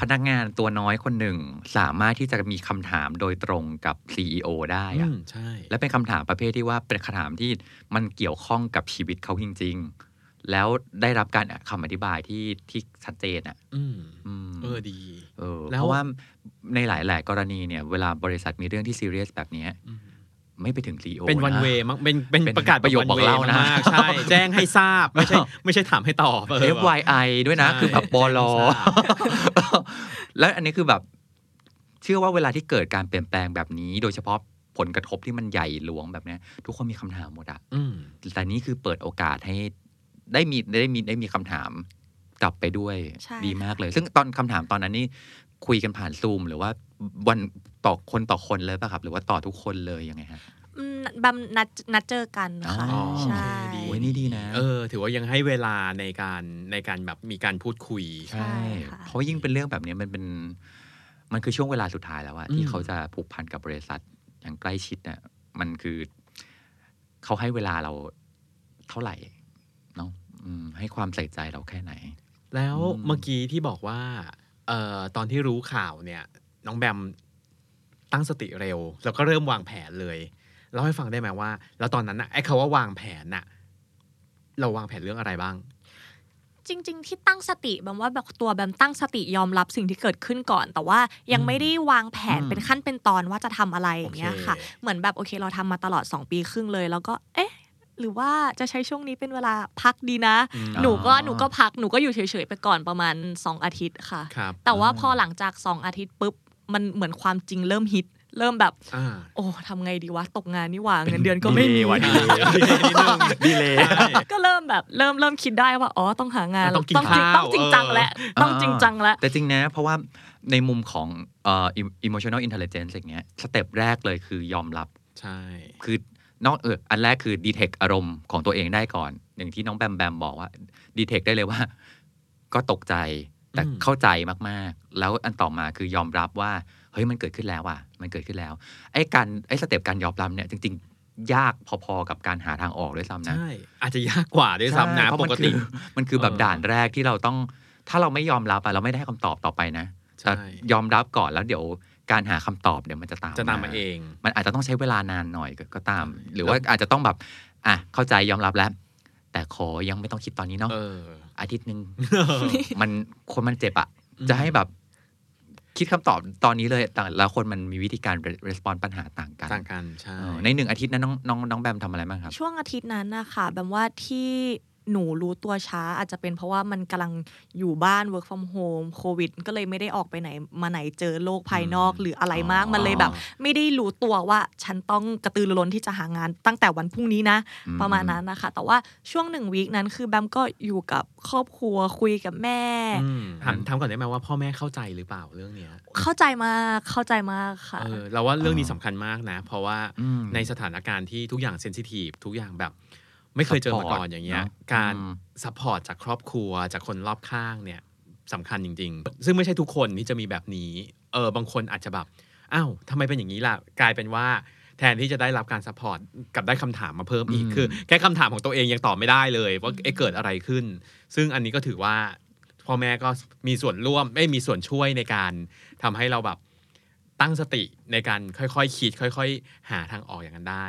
พนักงานตัวน้อยคนหนึ่ง สามารถที่จะมีคำถามโดยตรงกับ CEO ได้อือะมใช่และเป็นคำถามประเภทที่ว่าเป็นคำถามที่มันเกี่ยวข้องกับชีวิตเขาจริง ๆ แล้วได้รับการคำอธิบายที่ที่ชัดเจนอะอืมอืมเออดีเออแล้วเพราะว่าในหลาย ๆ กรณีเนี่ย เวลาบริษัทมีเรื่องที่ซีเรียสแบบเนี้ยอืม ไม่ไปถึง CEO เป็นวันนะเวมั้งเป็นเป็นเป็นประกาศประโยคบอกเล่านะมากๆใช่แจ้งให้ทราบ ไม่ใช่ไม่ใช่ถามให้ตอบเออ FYI ด้วยนะใช่คือแบบบลแจ้งให้ทราบแล้วอันนี้คือแบบ เชื่อว่าเวลาที่เกิดการเปลี่ยนแปลงแบบนี้ โดยเฉพาะผลกระทบที่มันใหญ่หลวงแบบเนี้ยทุกคนมีคำถามหมดอะอืมแต่นี่คือเปิดโอกาสให้ได้มีได้มีได้มีคำถามกลับไปด้วยใช่ดีมากเลย ซึ่งตอนคำถามตอนนั้นนี่ คุยกันผ่านซูม หรือว่าวันต่อคนต่อคนเลยป่ะครับ หรือว่าต่อทุกคนเลยยังไงฮะอืมแบบนัดนัดเจอกันค่ะอ๋อใช่โอเคดีโอ้ยนี่ดีนะ เออ ถือว่ายังให้เวลาในการในการแบบมีการพูดคุย ใช่ค่ะเพราะว่ายิ่งเป็นเรื่องแบบนี้มันเป็น มันคือช่วงเวลาสุดท้ายแล้วอะอืมที่เขาจะผูกพันกับบริษัทอย่างใกล้ชิดเนี่ยมันคือ เขาให้เวลาเราเท่าไหร่เนาะอืมให้ความใส่ใจเราแค่ไหน แล้วอืมเมื่อกี้ที่บอกว่า เอ่อตอนที่รู้ข่าวเนี่ย น้องแบมตั้งสติเร็ว แล้วก็เริ่มวางแผนเลยเล่าให้ฟังได้ไหมว่า แล้วตอนนั้นน่ะไอ้คาว่าวางแผนน่ะ เราวางแผนเรื่องอะไรบ้าง จริง ๆ ที่ตั้งสติแบมว่าแบบตัวแบมตั้งสติยอมรับสิ่งที่เกิดขึ้นก่อน แต่ว่ายังไม่ได้วางแผนอืมเป็นขั้นเป็นตอนว่าจะทำอะไรอย่างเงี้ยค่ะโอเคเหมือนแบบโอเคเราทำมาตลอด 2 ปีครึ่งเลย แล้วก็เอ๊ะ หรือว่าจะใช้ช่วงนี้เป็นเวลาพักดีนะอืมหนูก็อ๋อหนูก็พักหนูก็อยู่เฉยๆไปก่อนประมาณ 2 อาทิตย์ค่ะครับแต่ว่าพอหลังจาก 2 อาทิตย์ปุ๊บมันเหมือนความจริงเริ่มฮิตเริ่มแบบอ่าโอ้ทำไงดีวะตกงานนี่หว่าเงินเดือนก็ไม่มีดีเลยว่ะดีเลยนิดนึงดีเลยใช่ก็เริ่มแบบเริ่มเริ่มคิดได้ว่าอ๋อต้องหางานต้องกินจริงข้าวต้องจริงจังแล้วต้องจริงจังแล้วแต่จริงนะเพราะว่าในมุมของเอ่อ emotional intelligence อย่างเงี้ยสเต็ปแรกเลยคือยอมรับใช่คือ นอกเอออันแรกคือ detect อารมณ์ของตัวเองได้ก่อน อย่างที่น้องแบมแบมบอกว่า detect ได้เลยว่า ก็ตกใจแต่อืมเข้าใจมากๆ แล้วอันต่อมาคือยอมรับว่า เฮ้ยมันเกิดขึ้นแล้วอะ มันเกิดขึ้นแล้ว ไอ้การไอ้สเต็ปการยอมรับเนี่ยจริง ๆ ยากพอๆกับการหาทางออกด้วยซ้ำนะใช่อาจจะยากกว่าด้วยซ้ำนะใช่เพราะปมันกคืติอมันคือแบบเออด่านแรกที่เราต้อง ถ้าเราไม่ยอมรับอะเราไม่ได้คำตอบต่อไปนะใช่แต่ยอมรับก่อนแล้วเดี๋ยว การหาคำตอบเดี๋ยวมันจะตามจะตามมาเอง มันอาจจะต้องใช้เวลานานหน่อยก็ก็ตาม หรือว่าอาจจะต้องแบบอะเข้าใจยอมรับแล้วแต่ขอยังไม่ต้องคิดตอนนี้เนาะเอออาทิตย์หนึ่งมันคนมันเจ็บอะอืมจะให้แบบคิดคำตอบตอนนี้เลยแต่ละคนมันมีวิธีการ response ปัญหาต่างกันต่างกันใช่เออในหนึ่งอาทิตย์นั้นน้องน้องน้องแบมทำอะไรบ้างครับ ช่วงอาทิตย์นั้นนะคะแบบว่าที่ หนูรู้ตัวช้าอาจจะเป็นเพราะว่ามันกำลังอยู่บ้าน work from home โควิด ก็เลยไม่ได้ออกไปไหนมาไหนเจอโลกภายนอกอืมหรืออะไรมากอ๋อมันเลยแบบ ไม่ได้รู้ตัวว่าฉันต้องกระตือรือร้นที่จะหางานตั้งแต่วันพรุ่งนี้นะอืมประมาณนั้นนะคะ แต่ว่าช่วงหนึ่งวีคนั้นคือแบมก็อยู่กับครอบครัวคุยกับแม่อืมถามถามก่อนได้ไหมว่าพ่อแม่เข้าใจหรือเปล่าเรื่องเนี้ย เข้าใจมากเข้าใจมากค่ะเออเราว่าเรื่องนี้อ๋อสำคัญมากนะ เพราะว่าอืมในสถานการณ์ที่ทุกอย่างเซนซิทีฟทุกอย่างแบบ ไม่เคยเจอมาก่อน Support อย่างเงี้ยเนอะการอืม support จากครอบครัวจากคนรอบข้างเนี่ยสำคัญจริง ๆ ซึ่งไม่ใช่ทุกคนที่จะมีแบบนี้เออบางคนอาจจะแบบอ้าวทำไมเป็นอย่างนี้ล่ะ กลายเป็นว่าแทนที่จะได้รับการ support กลับได้คำถามมาเพิ่มอีกอืมคือ แค่คำถามของตัวเองยังตอบไม่ได้เลย ว่าเอ๊ะเกิดอะไรขึ้น ซึ่งอันนี้ก็ถือว่าพ่อแม่ก็มีส่วนร่วมไม่มีส่วนช่วยในการทำให้เราแบบตั้งสติในการค่อยๆคิดค่อย ๆ หาทางออกอย่างนั้นได้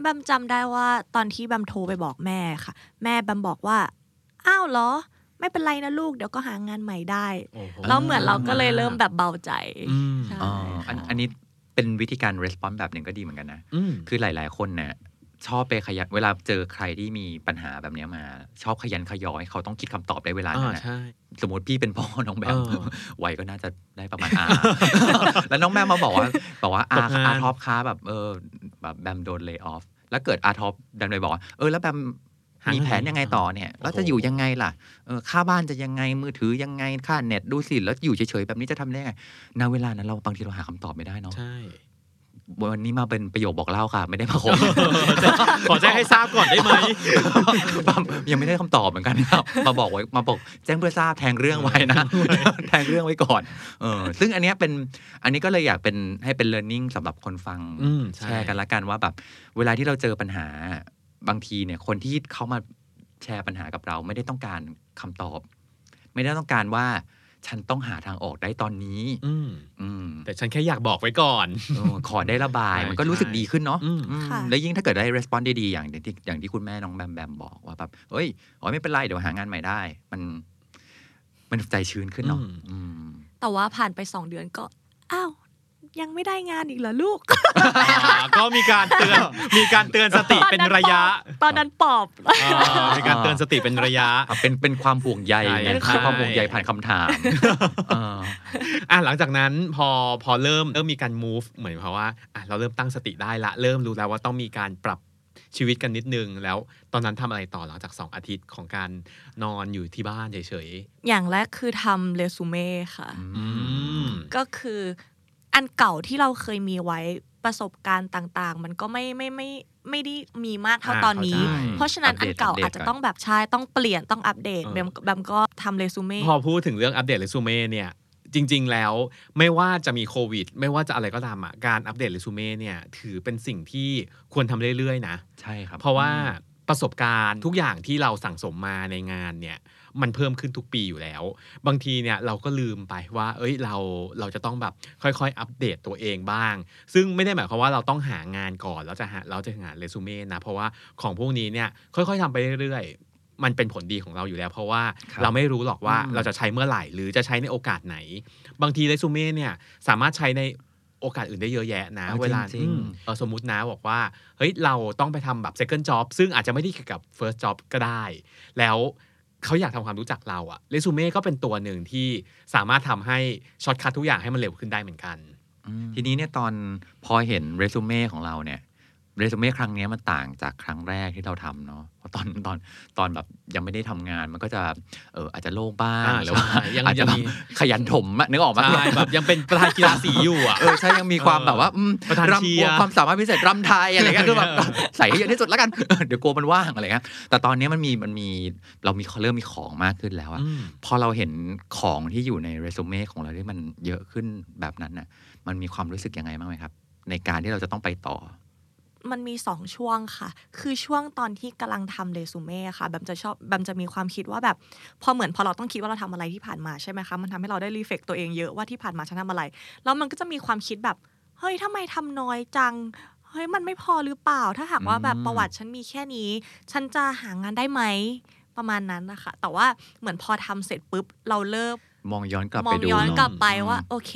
แบมจำได้ว่าตอนที่แบมโทรไปบอกแม่ค่ะ แม่แบมบอกว่า อ้าวเหรอ ไม่เป็นไรนะลูกเดี๋ยวก็หางานใหม่ได้โอ้โหแล้วเหมือนเราก็เลยเริ่มแบบเบาใจอืมใช่อ๋ออันค่ะอันนี้เป็นวิธีการ response แบบหนึ่งก็ดีเหมือนกันนะอืมคือหลาย ๆ คนเนี่ย ชอบไปขยันเวลาเจอใครที่มีปัญหาแบบเนี้ยมา ชอบขยันขยอยเขาต้องคิดคำตอบได้เวลาอ่านั้นนะใช่สมมติพี่เป็นพ่อน้องแบมเออวัยก็น่าจะได้ประมาณอาแล้วน้องแบมมาบอกว่าบอกว่าอาตกงานอาท็อปค้าแบบเออแบบแบมโดนเล y o ออฟแล้วเกิดอาท็อปแบมเลยบอกว่าเออแล้วแบมมีแผนยังไงต่อเนี่ยแล้วจะอยู่ยังไงล่ะเออค่าบ้านจะยังไงมือถือยังไงค่าเน็ตดูสิแล้วอยู่เฉยๆแบบนี้จะทำได้ไงณเวลานั้นเราบางทีเราหาคำตอบไม่ได้เนาะใช่ วันนี้มาเป็นประโยคบอกเล่าค่ะ ไม่ได้มาถามขอแจ้งให้ทราบก่อนได้ไหมยังไม่ได้คำตอบเหมือนกันครับ มาบอกไว้มาบอกแจ้งเพื่อทราบแทงเรื่องไว้นะแทงเรื่องไว้ก่อนเออซึ่งอันเนี้ยเป็นอันนี้ก็เลยอยากเป็นให้เป็น learning สำหรับคนฟังอืมใช่แชร์กันละกันว่าแบบเวลาที่เราเจอปัญหาบางทีเนี่ย คนที่เขามาแชร์ปัญหากับเรา ไม่ได้ต้องการคำตอบ ไม่ได้ต้องการว่า ฉันต้องหาทางออกได้ตอนนี้ อืมอืมแต่ฉันแค่อยากบอกไว้ก่อนเออขอได้ระบายใช่มันก็รู้สึกดีขึ้นเนาะอืมอืมค่ะแล้วยิ่งถ้าเกิดได้ response ได้ดีอย่างที่อย่างที่คุณแม่น้องแบมแบมบอกว่าแบบเอ้ยอ๋อไม่เป็นไร เดี๋ยวหางานใหม่ได้ มันมันใจชื้นขึ้นเนาะอืมอืมแต่ว่าผ่านไปสองเดือนก็ อ้าว ยังไม่ได้งานอีกเหรอลูกอ่าก็มีการเตือนมีการเตือนสติเป็นระยะ ตอนนั้นปอบอ่ามีการเตือนสติเป็นระยะอะเป็นเป็นความห่วงใยใช่ไงใช่เป็นความห่วงใยผ่านคำถามเอออะหลังจากนั้นพอพอเริ่มเริ่มมีการ move เหมือนเพราะว่าอะเราเริ่มตั้งสติได้ละ เริ่มรู้แล้วว่าต้องมีการปรับชีวิตกันนิดนึงแล้วตอนนั้นทำอะไรต่อหลังจาก 2 อาทิตย์ของการนอนอยู่ที่บ้านเฉยอย่างแรกคือทำเรซูเม่ค่ะๆอืมก็คือ อันเก่าที่เราเคยมีไว้ประสบการณ์ต่าง ๆ มันก็ไม่ไม่ไม่ไม่ได้มีมากเท่าอ่าตอนนี้เข้าใจเพราะฉะนั้นอัอัปนเดตเก่าอัปเดตอาจจะก่อนต้องแบบใช่ต้องเปลี่ยนต้องอัปเดตเออแบมแบมก็ทำเรซูเม่พอพูดถึงเรื่องอัปเดตเรซูเม่เนี่ยจริง ๆ แล้วไม่ว่าจะมีโควิด ไม่ว่าจะอะไรก็ตามอะการอัปเดตเรซูเม่เนี่ยถือเป็นสิ่งที่ควรทำเรื่อย ๆ นะ ใช่ครับ เพราะว่า ประสบการณ์ทุกอย่างที่เราสั่งสมมาในงานเนี่ยมันเพิ่มขึ้นทุกปีอยู่แล้ว บางทีเนี่ยเราก็ลืมไปว่า เอ้ยเราเราจะต้องแบบค่อยๆ อัปเดตตัวเองบ้าง ซึ่งไม่ได้หมายความว่าเราต้องหางานก่อนแล้วจะหาเราจะหาเรซูเม่นะเพราะว่าของพวกนี้เนี่ยค่อยๆทำไปเรื่อยๆ มันเป็นผลดีของเราอยู่แล้ว เพราะว่าครับเราไม่รู้หรอกว่าอืมเราจะใช้เมื่อไหร่ หรือจะใช้ในโอกาสไหน บางทีเรซูเม่เนี่ยสามารถใช้ใน โอกาสอื่นได้เยอะแยะนะเอาเวลาจริงๆอืมเออสมมุตินะบอกว่า เฮ้ย เราต้องไปทำแบบ second job ซึ่งอาจจะไม่ได้เกี่ยวกับ first job ก็ได้ แล้วเขาอยากทำความรู้จักเราอะเรซูเม่ก็เป็นตัวหนึ่งที่สามารถทำให้ shortcut ทุกอย่างให้มันเร็วขึ้นได้เหมือนกัน ทีนี้เนี่ยตอนพอเห็นเรซูเม่ของเราเนี่ย เรซูเม่ครั้งเนี้ยมันต่างจากครั้งแรกที่เราทำเนาะเพราะตอนตอนตอนแบบยังไม่ได้ทำงานมันก็จะเอออาจจะโล่งบ้างอ่าหรือว่าใช่ยังอาจจะยังแบบมีขยันถมอะนึกออกไหมใช่แบบยังเป็นประธานกีฬาสีอยู่อะเออใช่ยังมีความแบบว่าอืมประธานเชียร์รำความสามารถพิเศษรำไทยอะไรเงี้ยคือแบบใส่ให้เยอะที่สุดแล้วกันเดี๋ยวกลัวมันว่างอะไรเงี้ยแต่ตอนนี้มันมีมันมีเรามีเริ่มมีของมากขึ้นแล้วอะอืมพอเราเห็นของที่อยู่ในเรซูเม่ของเราที่มันเยอะขึ้นแบบนั้นน่ะมันมีความรู้สึกยังไงบ้างไหมครับ ในการที่เราจะต้องไปต่อ มันมีสองช่วงค่ะ คือช่วงตอนที่กำลังทำเรซูเม่ค่ะแบมจะชอบแบมจะมีความคิดว่าแบบ พอเหมือนพอเราต้องคิดว่าเราทำอะไรที่ผ่านมาใช่ไหมคะ มันทำให้เราได้รีเฟกตัวเองเยอะว่าที่ผ่านมาฉันทำอะไร แล้วมันก็จะมีความคิดแบบ เฮ้ยทำไมทำน้อยจัง เฮ้ยมันไม่พอหรือเปล่า ถ้าหากว่าแบบอืมประวัติฉันมีแค่นี้ ฉันจะหางานได้ไหมประมาณนั้นนะคะ แต่ว่าเหมือนพอทำเสร็จปุ๊บเราเริ่ม มองย้อนกลับมอไปงดูย้อนเะกลับไปว่าอืมโอเค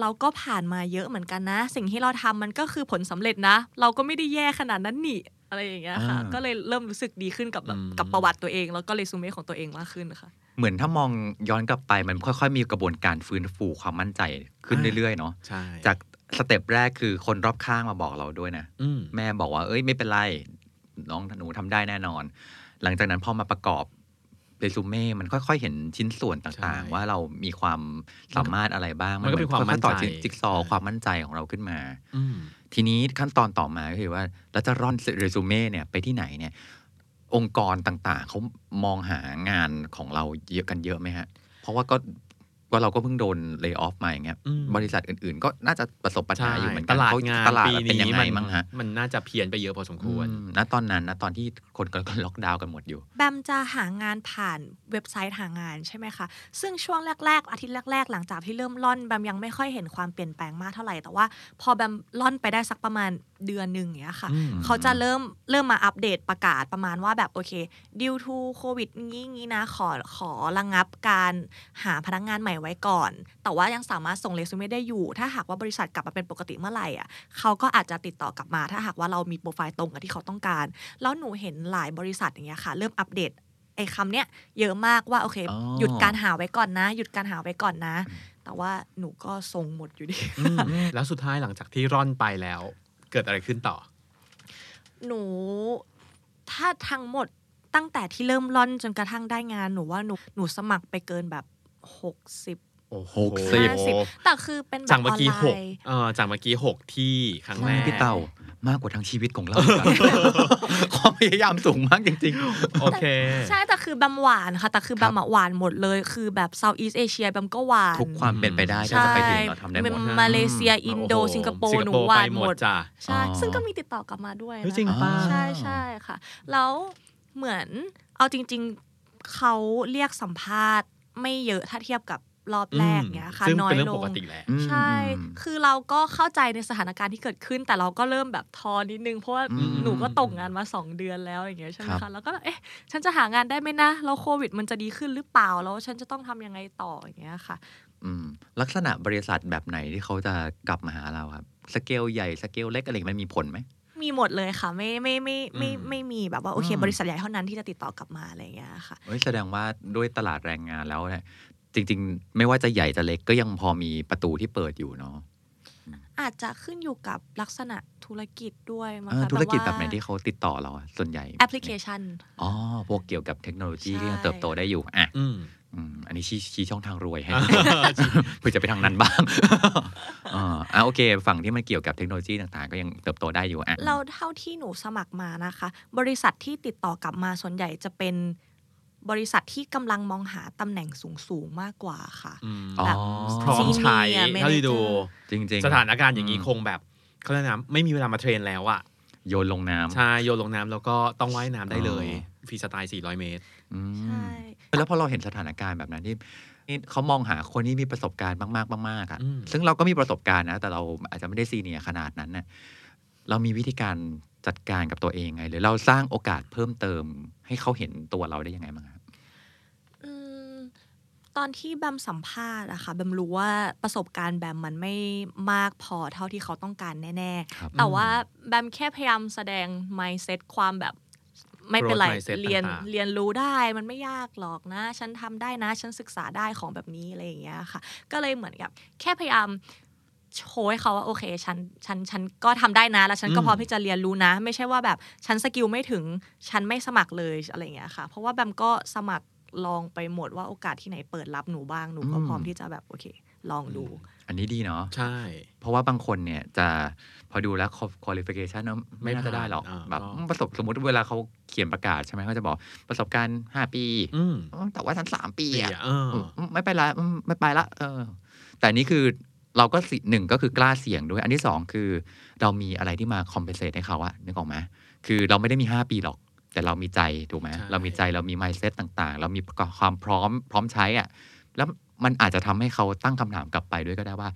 เราก็ผ่านมาเยอะเหมือนกันนะ สิ่งที่เราทำมันก็คือผลสำเร็จนะ เราก็ไม่ได้แย่ขนาดนั้นนี่อะไรอย่างเงี้ยค่ะ อ่าก็เลยเริ่มรู้สึกดีขึ้นกับแบบอืม กับประวัติตัวเอง แล้วก็เรซูเม่ของตัวเองมากขึ้นค่ะ เหมือนถ้ามองย้อนกลับไปมันค่อย ๆ มีกระบวนการฟื้นฟูความมั่นใจขึ้นอ่า เรื่อยๆเนาะใช่จากสเต็ปแรกคือคนรอบข้างมาบอกเราด้วยนะ อืม แม่บอกว่า เอ้ย ไม่เป็นไร น้องหนูทำได้แน่นอน หลังจากนั้นพอมาประกอบ เรซูเม่มันค่อยๆ เห็นชิ้นส่วนต่างใช่ๆว่าเรามีความสามารถอะไรบ้าง มันก็เป็นความอยๆต่อมั่นใจจิ๊กซอว์ความมั่นใจของเราขึ้นมาอืมทีนี้ขั้นตอนต่อมาก็คือว่าเราจะร่อนเรซูเม่เนี่ยไปที่ไหนเนี่ย องค์กรต่างๆ เขามองหางานของเราเยอะกันเยอะไหมฮะ เพราะว่าก็ ก็เราก็เพิ่งโดนเลิกออฟมาอย่างเงี้ยอืมบริษัทอื่นๆ ก็น่าจะประสบปัญหาอยู่เหมือนตกันลาดเขงานตลาดปีเป็นยังนี้ไงมันบ้างฮะมันน่าจะเพี้ยนไปเยอะพอสมควรอืมณตอนนั้นนะตอนที่คนก็ล็อกดาวน์กันหมดอยู่ แบมจะหางานผ่านเว็บไซต์หางานใช่ไหมคะ ซึ่งช่วงแรก ๆ อาทิตย์แรก ๆ หลังจากที่เริ่มล่อนแบมยังไม่ค่อยเห็นความเปลี่ยนแปลงมากเท่าไหร่แต่ว่า พอแบมล่อนไปได้สักประมาณเดือนหนึ่งอย่างเงี้ยค่ะอืมเขาจะเริ่มเริ่มมาอัปเดตประกาศประมาณว่าแบบโอเคดิวทูโควิดงี้งี้นะขอขอระงับการหาพนักงานใหม่ไว้ก่อน แต่ว่ายังสามารถส่งเรซูเม่ได้อยู่ ถ้าหากว่าบริษัทกลับมาเป็นปกติเมื่อไหร่อะเขาก็อาจจะติดต่อกลับมา ถ้าหากว่าเรามีโปรไฟล์ตรงกับที่เขาต้องการ แล้วหนูเห็นหลายบริษัทอย่างเงี้ยค่ะ เริ่มอัปเดตไอ้คำเนี้ยเยอะมากว่าโอเคอ๋อหยุดการหาไว้ก่อนนะ หยุดการหาไว้ก่อนนะ แต่ว่าหนูก็ทรงหมดอยู่ดีอืมแล้วสุดท้ายหลังจากที่ร่อนไปแล้ว เกิดอะไรขึ้นต่อ หนูถ้าทั้งหมดตั้งแต่ที่เริ่มร่อนจนกระทั่งได้งานหนูว่าหนูหนูสมัครไปเกินแบบ หกสิบโอ้โหหกสิบห้าสิบแต่คือเป็นแบบจากอเมื่ออนกี้ไลหกน์เออจากเมื่อกี้หกที่ครั้งแรกพี่เต่ามากกว่าทั้งชีวิตของเราอีกอะความพยายามสูงมากจริงโอเค ใช่แต่คือแบมหว่านค่ะ แต่คือแบมอะหว่านหมดเลย คือแบบ Southeast Asia แบมก็หว่านๆทุกความเป็นไปได้ที่ใช่จะไปถึงเราทำได้หมดมาเลเซีย อินโดโอ้โหสิงคโปร์สิร์งคหนูโปร์หนูหว่านไปหมดหมดจ้ะใช่อ๋อซึ่งก็มีติดต่อกลับมาด้วยนะเฮ้ยจริงป่ะใช่ใช่ค่ะ แล้วเหมือนเอาจริง ๆเขาเรียกสัมภาษณ์ ไม่เยอะถ้าเทียบกับรอบแรกเนี้ยค่ะซึ่งน้อยลงเป็นยเรื่องปกติแหละอืมใช่อืมคือเราก็เข้าใจในสถานการณ์ที่เกิดขึ้น แต่เราก็เริ่มแบบท้อนิดนึง เพราะว่าอืมหนูก็ตกงานมาสองเดือนแล้วอย่างเงี้ยใช่ไหมครับคะแล้วก็เอ๊ะฉันจะหางานได้ไหมนะแล้วโควิด มันจะดีขึ้นหรือเปล่าแล้วฉันจะต้องทำยังไงต่ออย่างเงี้ยค่ะอืมลักษณะบริษัทแบบไหนที่เขาจะกลับมาหาเราครับสเกลใหญ่สเกลเล็กอะไรมันมีผลไหม มีหมดเลยค่ะ ไม่ไม่ไม่ไม่อืมไม่มีแบบว่าโอเคอืมบริษัทใหญ่เท่านั้นที่จะติดต่อกลับมาอะไรอย่างเงี้ยค่ะเฮ้ยแสดงว่าด้วยตลาดแรงงานแล้วเนี่ยจริง ๆ ไม่ว่าจะใหญ่จะเล็กก็ยังพอมีประตูที่เปิดอยู่เนาะอาจจะขึ้นอยู่กับลักษณะธุรกิจด้วยมั้งเออคะธุรกิจว่าแบบไหนที่เขาติดต่อเราอะส่วนใหญ่แอปพลิเคชันอ๋อพวกเกี่ยวกับเทคโนโลยีใช่ที่ยังเติบโตได้อยู่อะ อืมอืมอันนี้ชี้ชี้ช่องทางรวยให้เพื่อจะไปทางนั้นบ้างอ่าอะโอเค ฝั่งที่มันเกี่ยวกับเทคโนโลยีต่างๆ ก็ยังเติบโตได้อยู่อะเราเท่าที่หนูสมัครมานะคะ บริษัทที่ติดต่อกลับมาส่วนใหญ่จะเป็นบริษัทที่กำลังมองหาตำแหน่งสูง ๆ มากกว่าค่ะอืมอ๋อแบบพร้อมใช้ Senior เท่าที่ดู Manager จริง ๆ สถานการณ์อย่างนี้อืมคงแบบเขาเรียกนะไม่มีเวลามาเทรนแล้วอะโยนลงน้ำใช่โยนลงน้ำแล้วก็ต้องว่ายน้ำได้เลยอ๋อฟรีสไตล์400 เมตรอืม ใช่ แล้วพอเราเห็นสถานการณ์แบบนั้นที่นี่เขามองหาคนที่มีประสบการณ์มากๆมากๆอะอืมซึ่งเราก็มีประสบการณ์นะ แต่เราอาจจะไม่ได้ซีเนียร์ขนาดนั้นน่ะเรามีวิธีการจัดการกับตัวเองไง หรือเราสร้างโอกาสเพิ่มเติม ให้เขาเห็นตัวเราได้ยังไงบ้างครับอืมตอนที่แบมสัมภาษณ์อะค่ะแบมรู้ว่าประสบการณ์แบมมันไม่มากพอเท่าที่เขาต้องการแน่ครับๆแต่ว่าแบมแค่พยายามแสดง mindset ความแบบ ไม่เป็นไร Growth mindset เรียนต่างๆเรียนรู้ได้มันไม่ยากหรอกนะ ฉันทำได้นะ ฉันศึกษาได้ของแบบนี้อะไรอย่างเงี้ยค่ะ ก็เลยเหมือนกับ แค่พยายามโชว์ให้เขาว่าโอเคฉันฉันฉันก็ทำได้นะ แล้วฉันก็อืมพร้อมที่จะเรียนรู้นะ ไม่ใช่ว่าแบบฉันสกิลไม่ถึงฉันไม่สมัครเลยอะไรอย่างเงี้ยค่ะ เพราะว่าแบมก็สมัครลองไปหมดว่าโอกาสที่ไหนเปิดรับหนูบ้างหนูก็อืมพร้อมที่จะแบบโอเค ลองดู อันนี้ดีเนาะใช่ เพราะว่าบางคนเนี่ยจะพอดูแล้ว qualification เนอะไม่น่าจะได้หรอกไม่ผ่านอ่าแบบก็ประสบสมมติเวลาเขาเขียนประกาศใช่ไหมเขาจะบอกประสบการณ์5ปีอืมอืมแต่ว่าฉันสามปีปีอะอะเอออืมไม่ไปละอืมไม่ไปละเออ แต่อันนี้คือเราก็สิหนึ่งก็คือกล้าเสี่ยงด้วย อันที่สองคือเรามีอะไรที่มา compensate ให้เขาอะนึกออกไหมคือเราไม่ได้มี5ปีหรอก แต่เรามีใจถูกไหมใช่เรามีใจเรามี mindset ต่าง ๆ เรามีความพร้อมพร้อมใช้อะแล้ว มันอาจจะทำให้เขาตั้งคำถามกลับไปด้วยก็ได้ว่า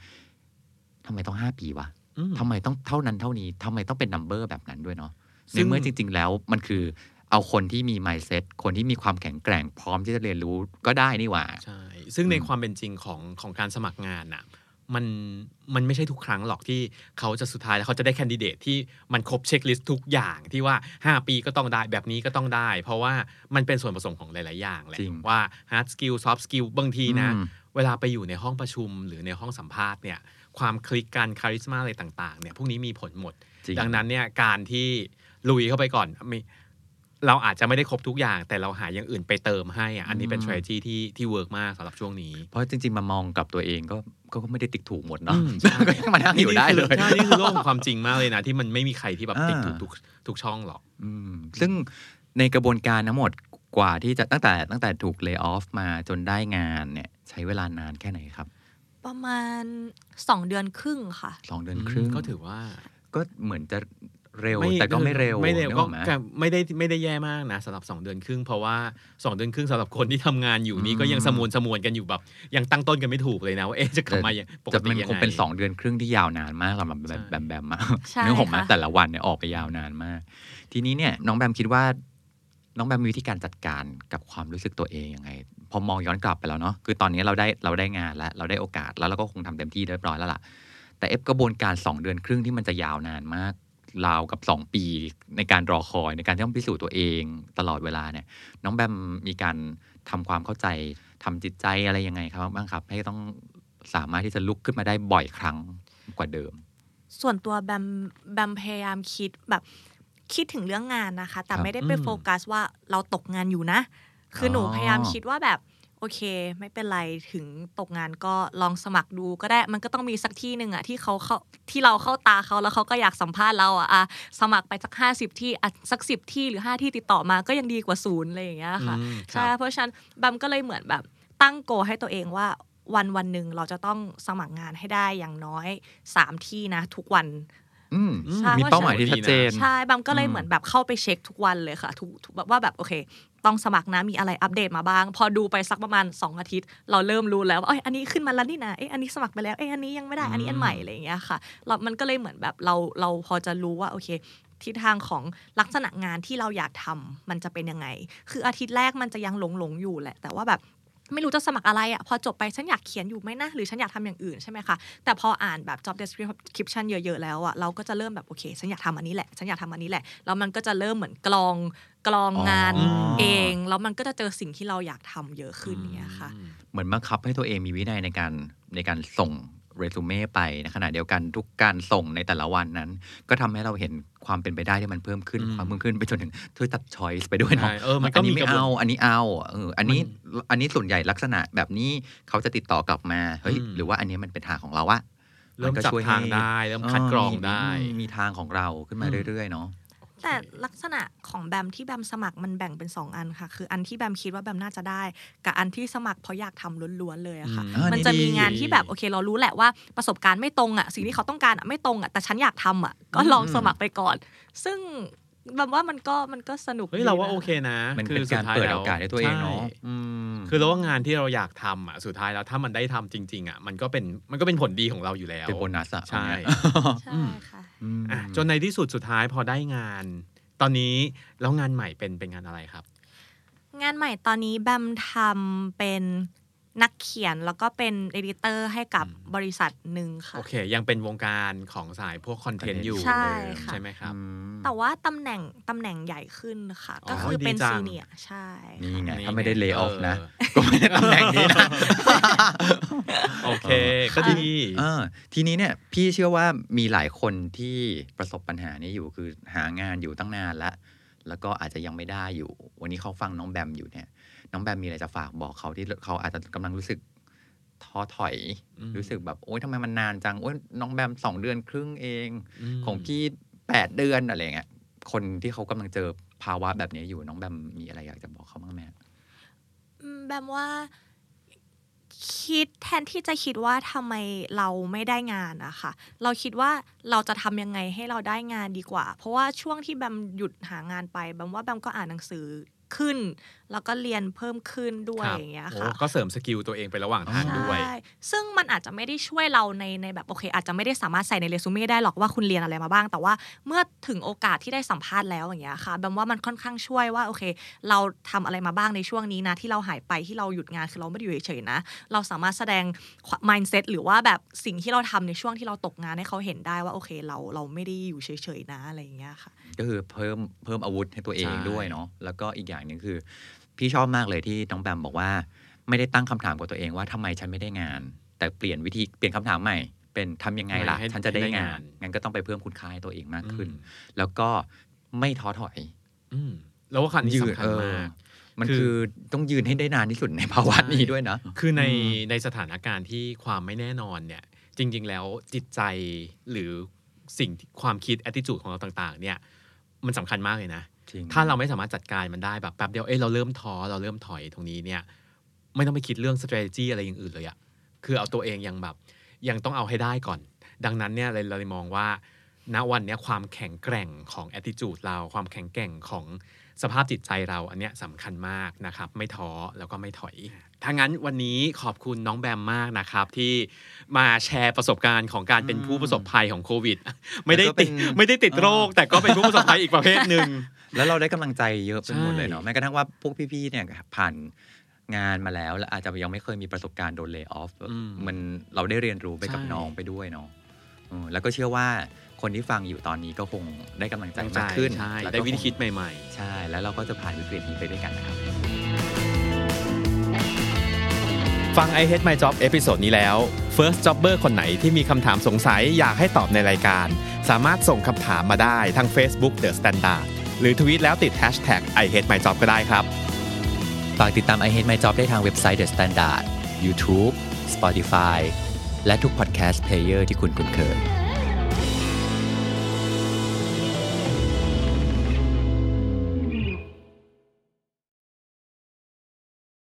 ทำไมต้องห้าปีวะอืมทำไมต้องเท่านั้นเท่านี้ทำไมต้องเป็นนัมเบอร์แบบนั้นด้วยเนาะซึ่ในงเมื่อจริง ๆ แล้วมันคือเอาคนที่มี mindset คนที่มีความแข็งแกร่งพร้อมที่จะเรียนรู้ก็ได้นี่หว่า ใช่ ซึ่งในอืมความเป็นจริงของของการสมัครงานน่ะ มันมันไม่ใช่ทุกครั้งหรอกที่เขาจะสุดท้ายแล้วเขาจะได้ candidate ที่มันครบ checklist ทุกอย่างที่ว่า 5 ปีก็ต้องได้แบบนี้ก็ต้องได้ เพราะว่ามันเป็นส่วนผสมของหลาย ๆ อย่างแหละจริงว่า hard skill soft skill บางทีนะอืมเวลาไปอยู่ในห้องประชุมหรือในห้องสัมภาษณ์เนี่ยความคลิกกัน charisma อะไรต่าง ๆ เนี่ยพวกนี้มีผลหมดจริงดังนั้นเนี่ยการที่ลุยเข้าไปก่อนมี เราอาจจะไม่ได้ครบทุกอย่าง แต่เราหาอย่างอื่นไปเติมให้อะอันนี้เป็นอืม strategy ที่ที่ work มากสำหรับช่วงนี้ เพราะจริง ๆ มามองกับตัวเองก็ก็ก็ไม่ได้ติ๊กถูกหมดเนาะอืมใช่ก็ยังมานั่งอยู่ได้เลยใช่นี่คือโลกของความจริงมากเลยนะ ที่มันไม่มีใครที่แบบติ๊กอ่าถูกทุกทุกช่องหรอกอืมซึ่งในกระบวนการทั้งหมดกว่าที่จะตั้งแต่ตั้งแต่ถูกเลิกออฟมาจนได้งานเนี่ยใช้เวลานานแค่ไหนครับ ประมาณสองเดือนครึ่งค่ะสองเดือนครึ่งก็ถือว่าก็เหมือนจะ เร็วแต่ก็ไม่เร็วไม่เร็วนึก็ออไหมก็ไม่ได้ไม่ได้แย่มากนะสำหรับ 2 เดือนครึ่ง เพราะว่า 2 เดือนครึ่งสำหรับคนที่ทำงานอยู่นี่อืมก็ยังสมวนสมวนกันอยู่แบบยังตั้งต้นกันไม่ถูกเลยนะว่าเอ๊ะจะกลับมาอย่างปกจะติมันยังคงไงเป็นสองเดือนครึ่งที่ยาวนานมากสำหรับแบใช่มแบมแบมอะใช่นึกออกไหมค่ะแต่ละวันเนี่ยออกไปยาวนานมาก ทีนี้เนี่ยน้องแบมคิดว่า น้องแบมมีวิธีการจัดการกับความรู้สึกตัวเองยังไงพอมองย้อนกลับไปแล้วเนาะคือตอนนี้เราได้เราได้งานแล้วเราได้โอกาสแล้วเราก็คงทำเต็มที่เรียบร้อยแล้วล่ะแต่เอฟกระบวนการ 2 เดือนครึ่งที่มันจะยาวนานมาก ราวกับ 2 ปีในการรอคอยในการที่ต้องพิสูจน์ตัวเองตลอดเวลาเนี่ย น้องแบมมีการทำความเข้าใจทำจิตใจอะไรยังไงครับบ้างครับ ให้ต้องสามารถที่จะลุกขึ้นมาได้บ่อยครั้งกว่าเดิม ส่วนตัวแบมแบมพยายามคิดแบบคิดถึงเรื่องงานนะคะ แต่ครับไม่ได้ไปอืมโฟกัสว่าเราตกงานอยู่นะ คือออหนูพยายามคิดว่าแบบ โอเค ไม่เป็นไรถึงตกงานก็ลองสมัครดูก็ได้มันก็ต้องมีสักที่หนึ่งอะที่เขาเข้าที่เราเข้าตาเขาแล้วเขาก็อยากสัมภาษณ์เราอะอะสมัครไปสักห้าสิบที่อะสักสิบที่หรือห้าที่ติดต่อมาก็ยังดีกว่าศูนย์อะไรอย่างเงี้ยค่ะอืมครับใช่เพราะฉะนั้นบัมก็เลยเหมือนแบบตั้งโกให้ตัวเองว่าวันวันหนึ่งเราจะต้องสมัครงานให้ได้อย่างน้อยสามที่นะทุกวัน อืมใช่ มีเป้าหมายที่ชัดเจน ใช่บัมก็เลยอืมเหมือนแบบเข้าไปเช็คทุกวันเลยค่ะทุกทุกแบบว่าแบบโอเค ต้องสมัครนะมีอะไรอัปเดตมาบ้าง พอดูไปสักประมาณ 2 อาทิตย์ เราเริ่มรู้แล้วว่าเอ้ยอันนี้ขึ้นมาแล้วนี่นะเอ้ยอันนี้สมัครไปแล้วเอ้ยอันนี้ยังไม่ได้อันนี้อันใหม่อะไรอย่างเงี้ยค่ะเรามันก็เลยเหมือนแบบเราเราพอจะรู้ว่าโอเคทิศทางของลักษณะงานที่เราอยากทำมันจะเป็นยังไง คืออาทิตย์แรกมันจะยังหลงหลงๆอยู่แหละ แต่ว่าแบบ ไม่รู้จะสมัครอะไรอะ่ะพอจบไปฉันอยากเขียนอยู่ไหมนะ หรือฉันอยากทำอย่างอื่นใช่ไหมคะ แต่พออ่านแบบ job description เยอะ ๆ แล้วอะ่ะเราก็จะเริ่มแบบโอเค ฉันอยากทำอันนี้แหละ ฉันอยากทำอันนี้แหละ แล้วมันก็จะเริ่มเหมือนกลองกลองงานอ๋อเอง แล้วมันก็จะเจอสิ่งที่เราอยากทำเยอะขึ้นอย่างเนี้ยค่ะ เหมือนบังคับให้ตัวเองมีวินัยในการในการส่ง เรซูเม่ไปในขณะเดียวกันทุกการส่งในแต่ละวันนั้น ก็ทำให้เราเห็นความเป็นไปได้ที่มันเพิ่มขึ้นอืมความเพิ่มขึ้นไปจนถึงช่วยตัดช้อยส์ไปด้วยเนาะใช่เออมันก็อันนี้มีไม่กระบวนเอาอันนี้เอาเอออันนี้อันนี้ส่วนใหญ่ลักษณะแบบนี้เขาจะติดต่อกลับมาเฮ้ยอืมหรือว่าอันนี้มันเป็นทางของเราวะเริ่มนก็จับช่วยทางให้ได้เริ่มคัดกรองได้ มีมีทางของเราขึ้นมาอืมเรื่อยๆเนาะ แต่ลักษณะของแบมที่แบมสมัครมันแบ่งเป็น 2 อันค่ะ คืออันที่แบมคิดว่าแบมน่าจะได้ กับอันที่สมัครเพราะอยากทำล้วนๆเลยอะค่ะอืมอ่ามันนี่จะมีดีงานที่แบบโอเค เรารู้แหละว่าประสบการณ์ไม่ตรงอะสิ่งที่เขาต้องการอะไม่ตรงอะแต่ฉันอยากทำอะก็ลองสมัครไปก่อน ซึ่งแบมว่ามันก็มันก็สนุกเฮ้ยเราว่าดีะโอเคนะมันคืเป็นสุการท้ยเปิดแล้โอกาสให้ตัวเองเนาะใช่อืมคือเราว่างานที่เราอยากทำอะสุดท้ายแล้วถ้ามันได้ทำจริง ๆ อะ มันก็เป็นมันก็เป็นผลดีของเราอยู่แล้วเป็นโบนัสอะใช่ใช่ค่ะอืมอะ จนในที่สุดสุดท้ายพอได้งาน ตอนนี้แล้วงานใหม่เป็นเป็นงานอะไรครับ งานใหม่ตอนนี้แบมทำเป็น นักเขียนแล้วก็เป็นเอดิเตอร์ให้กับบริษัทหนึ่งค่ะ โอเค ยังเป็นวงการของสายพวกคอนเทนต์อยู่ใช่เดิมค่ะใช่ไหมครับอืมแต่ว่าตำแหน่งตำแหน่งใหญ่ขึ้นค่ะอ๋อก็คือเป็นดีจังซีเนียร์ใช่นี่ไงนี่ถ้าไม่ได้ไงเล y o อ f เออนะ ก็ไม่ได้ตำแหน่งนี้นะ โอเค ก็ดีเออทีนี้เนี่ยพี่เชื่อว่ามีหลายคนที่ประสบปัญหานี้อยู่คือหางานอยู่ตั้งนานแล้วแล้วก็อาจจะยังไม่ได้อยู่ วันนี้เขาฟังน้องแบมอยู่เนี่ย น้องแบมมีอะไรจะฝากบอกเขาที่เขาอาจจะกำลังรู้สึกท้อถอยอืมรู้สึกแบบ โอ๊ยทำไมมันนานจัง โอ๊ยน้องแบมสองเดือนครึ่งเองมของพี่แปดเดือนอะไรเงี้ยคนที่เขากำลังเจอภาวะแบบนี้อยู่น้องแบมมีอะไรอยากจะบอกเขาบ้างไหมอืมแบมว่าคิดแทนที่จะคิดว่าทำไมเราไม่ได้งานอะค่ะ เราคิดว่าเราจะทำยังไงให้เราได้งานดีกว่า เพราะว่าช่วงที่แบมหยุดหางานไปแบมว่าแบมก็อ่านหนังสือ ขึ้น แล้วก็เรียนเพิ่มขึ้นด้วยครับอย่างเงี้ยโอ้ค่ะก็เสริม skill ตัวเองไประหว่างทางด้วยใช่ซึ่งมันอาจจะไม่ได้ช่วยเราในในแบบโอเค อาจจะไม่ได้สามารถใส่ในเรซูเม่ได้หรอกว่าคุณเรียนอะไรมาบ้าง แต่ว่าเมื่อถึงโอกาสที่ได้สัมภาษณ์แล้วอย่างเงี้ยค่ะแบมว่ามันค่อนข้างช่วยว่าโอเค เราทำอะไรมาบ้างในช่วงนี้นะ ที่เราหายไปที่เราหยุดงานคือเราไม่ได้อยู่เฉยๆนะ เราสามารถแสดง mindset หรือว่าแบบสิ่งที่เราทำในช่วงที่เราตกงานให้เขาเห็นได้ว่าโอเค เราเราไม่ได้อยู่เฉยๆนะอะไรอย่างเงี้ยค่ะ ก็คือเพิ่มเพิ่มอาวุธให้ตัวเองใช่ด้วยเนาะแล้วก็อีกอย่างหนึ่งคือ พี่ชอบมากเลยที่น้องแบมบอกว่า ไม่ได้ตั้งคำถามกับตัวเองว่าทำไมฉันไม่ได้งาน แต่เปลี่ยนวิธีเปลี่ยนคำถามใหม่ เป็นทำยังไงล่ะให้ฉันจะได้ให้ได้งางานนงั้นก็ต้องไปเพิ่มคุณค่าให้ตัวเองมากขึ้นอืมแล้วก็ไม่ท้อถอย อืมแล้วว่าคันนี้ยืนสำคัญเออมากมันคือคือต้องยืนให้ได้นานที่สุดในภาวะใช่นี้ด้วยนะ คือในอืมในสถานการณ์ที่ความไม่แน่นอนเนี่ย จริง ๆ แล้วจิตใจหรือสิ่งที่ความคิด attitude ของเราต่าง ๆ เนี่ย มันสำคัญมากเลยนะจริง ถ้าเราไม่สามารถจัดการมันได้แบบแป๊บเดียวเอ้ยเราเริ่มท้อเราเริ่มถอยตรงนี้เนี่ยไม่ต้องไปคิดเรื่อง strategy อะไรอย่างอื่นเลยอะคือเอาตัวเองยังแบบยังต้องเอาให้ได้ก่อน ดังนั้นเนี่ยเราเลยมองว่าณวันเนี้ยความแข็งแกร่งของ attitude เราความแข็งแกร่งของ สภาพจิตใจเราอันเนี้ยสำคัญมากนะครับ ไม่ท้อแล้วก็ไม่ถอยถ้างั้นวันนี้ขอบคุณน้องแบมมากนะครับ ที่มาแชร์ประสบการณ์ของการเป็นผู้ประสบภัยของโควิด ไม่ได้ติดแล้วก็เป็นไม่ได้ติดโรค แต่ก็เป็นผู้ประสบภัยอีกประเภทหนึ่งแล้วเราได้กำลังใจเยอะไปหมดใช่เลยเนาะแม้กระทั่งว่าพวกพี่ๆเนี่ยผ่านงานมาแล้วแล้วอาจจะยังไม่เคยมีประสบการณ์โดนเลิกออฟอืมมันเราได้เรียนรู้ไปกับใช่น้องไปด้วยเนาะเออแล้วก็เชื่อว่า คนที่ฟังอยู่ตอนนี้ก็คงได้กำลังใจมากขึ้นใช่แล้วก็ได้วิธีคิดใหม่ใช่ แล้วเราก็จะผ่านวิกฤตนี้ไปด้วยกันนะครับ ฟัง I Hate My Job episode นี้แล้ว First Jobber คนไหนที่มีคำถามสงสัยอยากให้ตอบในรายการ สามารถส่งคำถามมาได้ทาง Facebook The Standard หรือทวีตแล้วติด Hashtag I Hate My Job ก็ได้ครับ ฝากติดตาม I Hate My Job ได้ทางเว็บไซต์ The Standard YouTube Spotify และทุก podcast player ที่คุณคุ้นเคย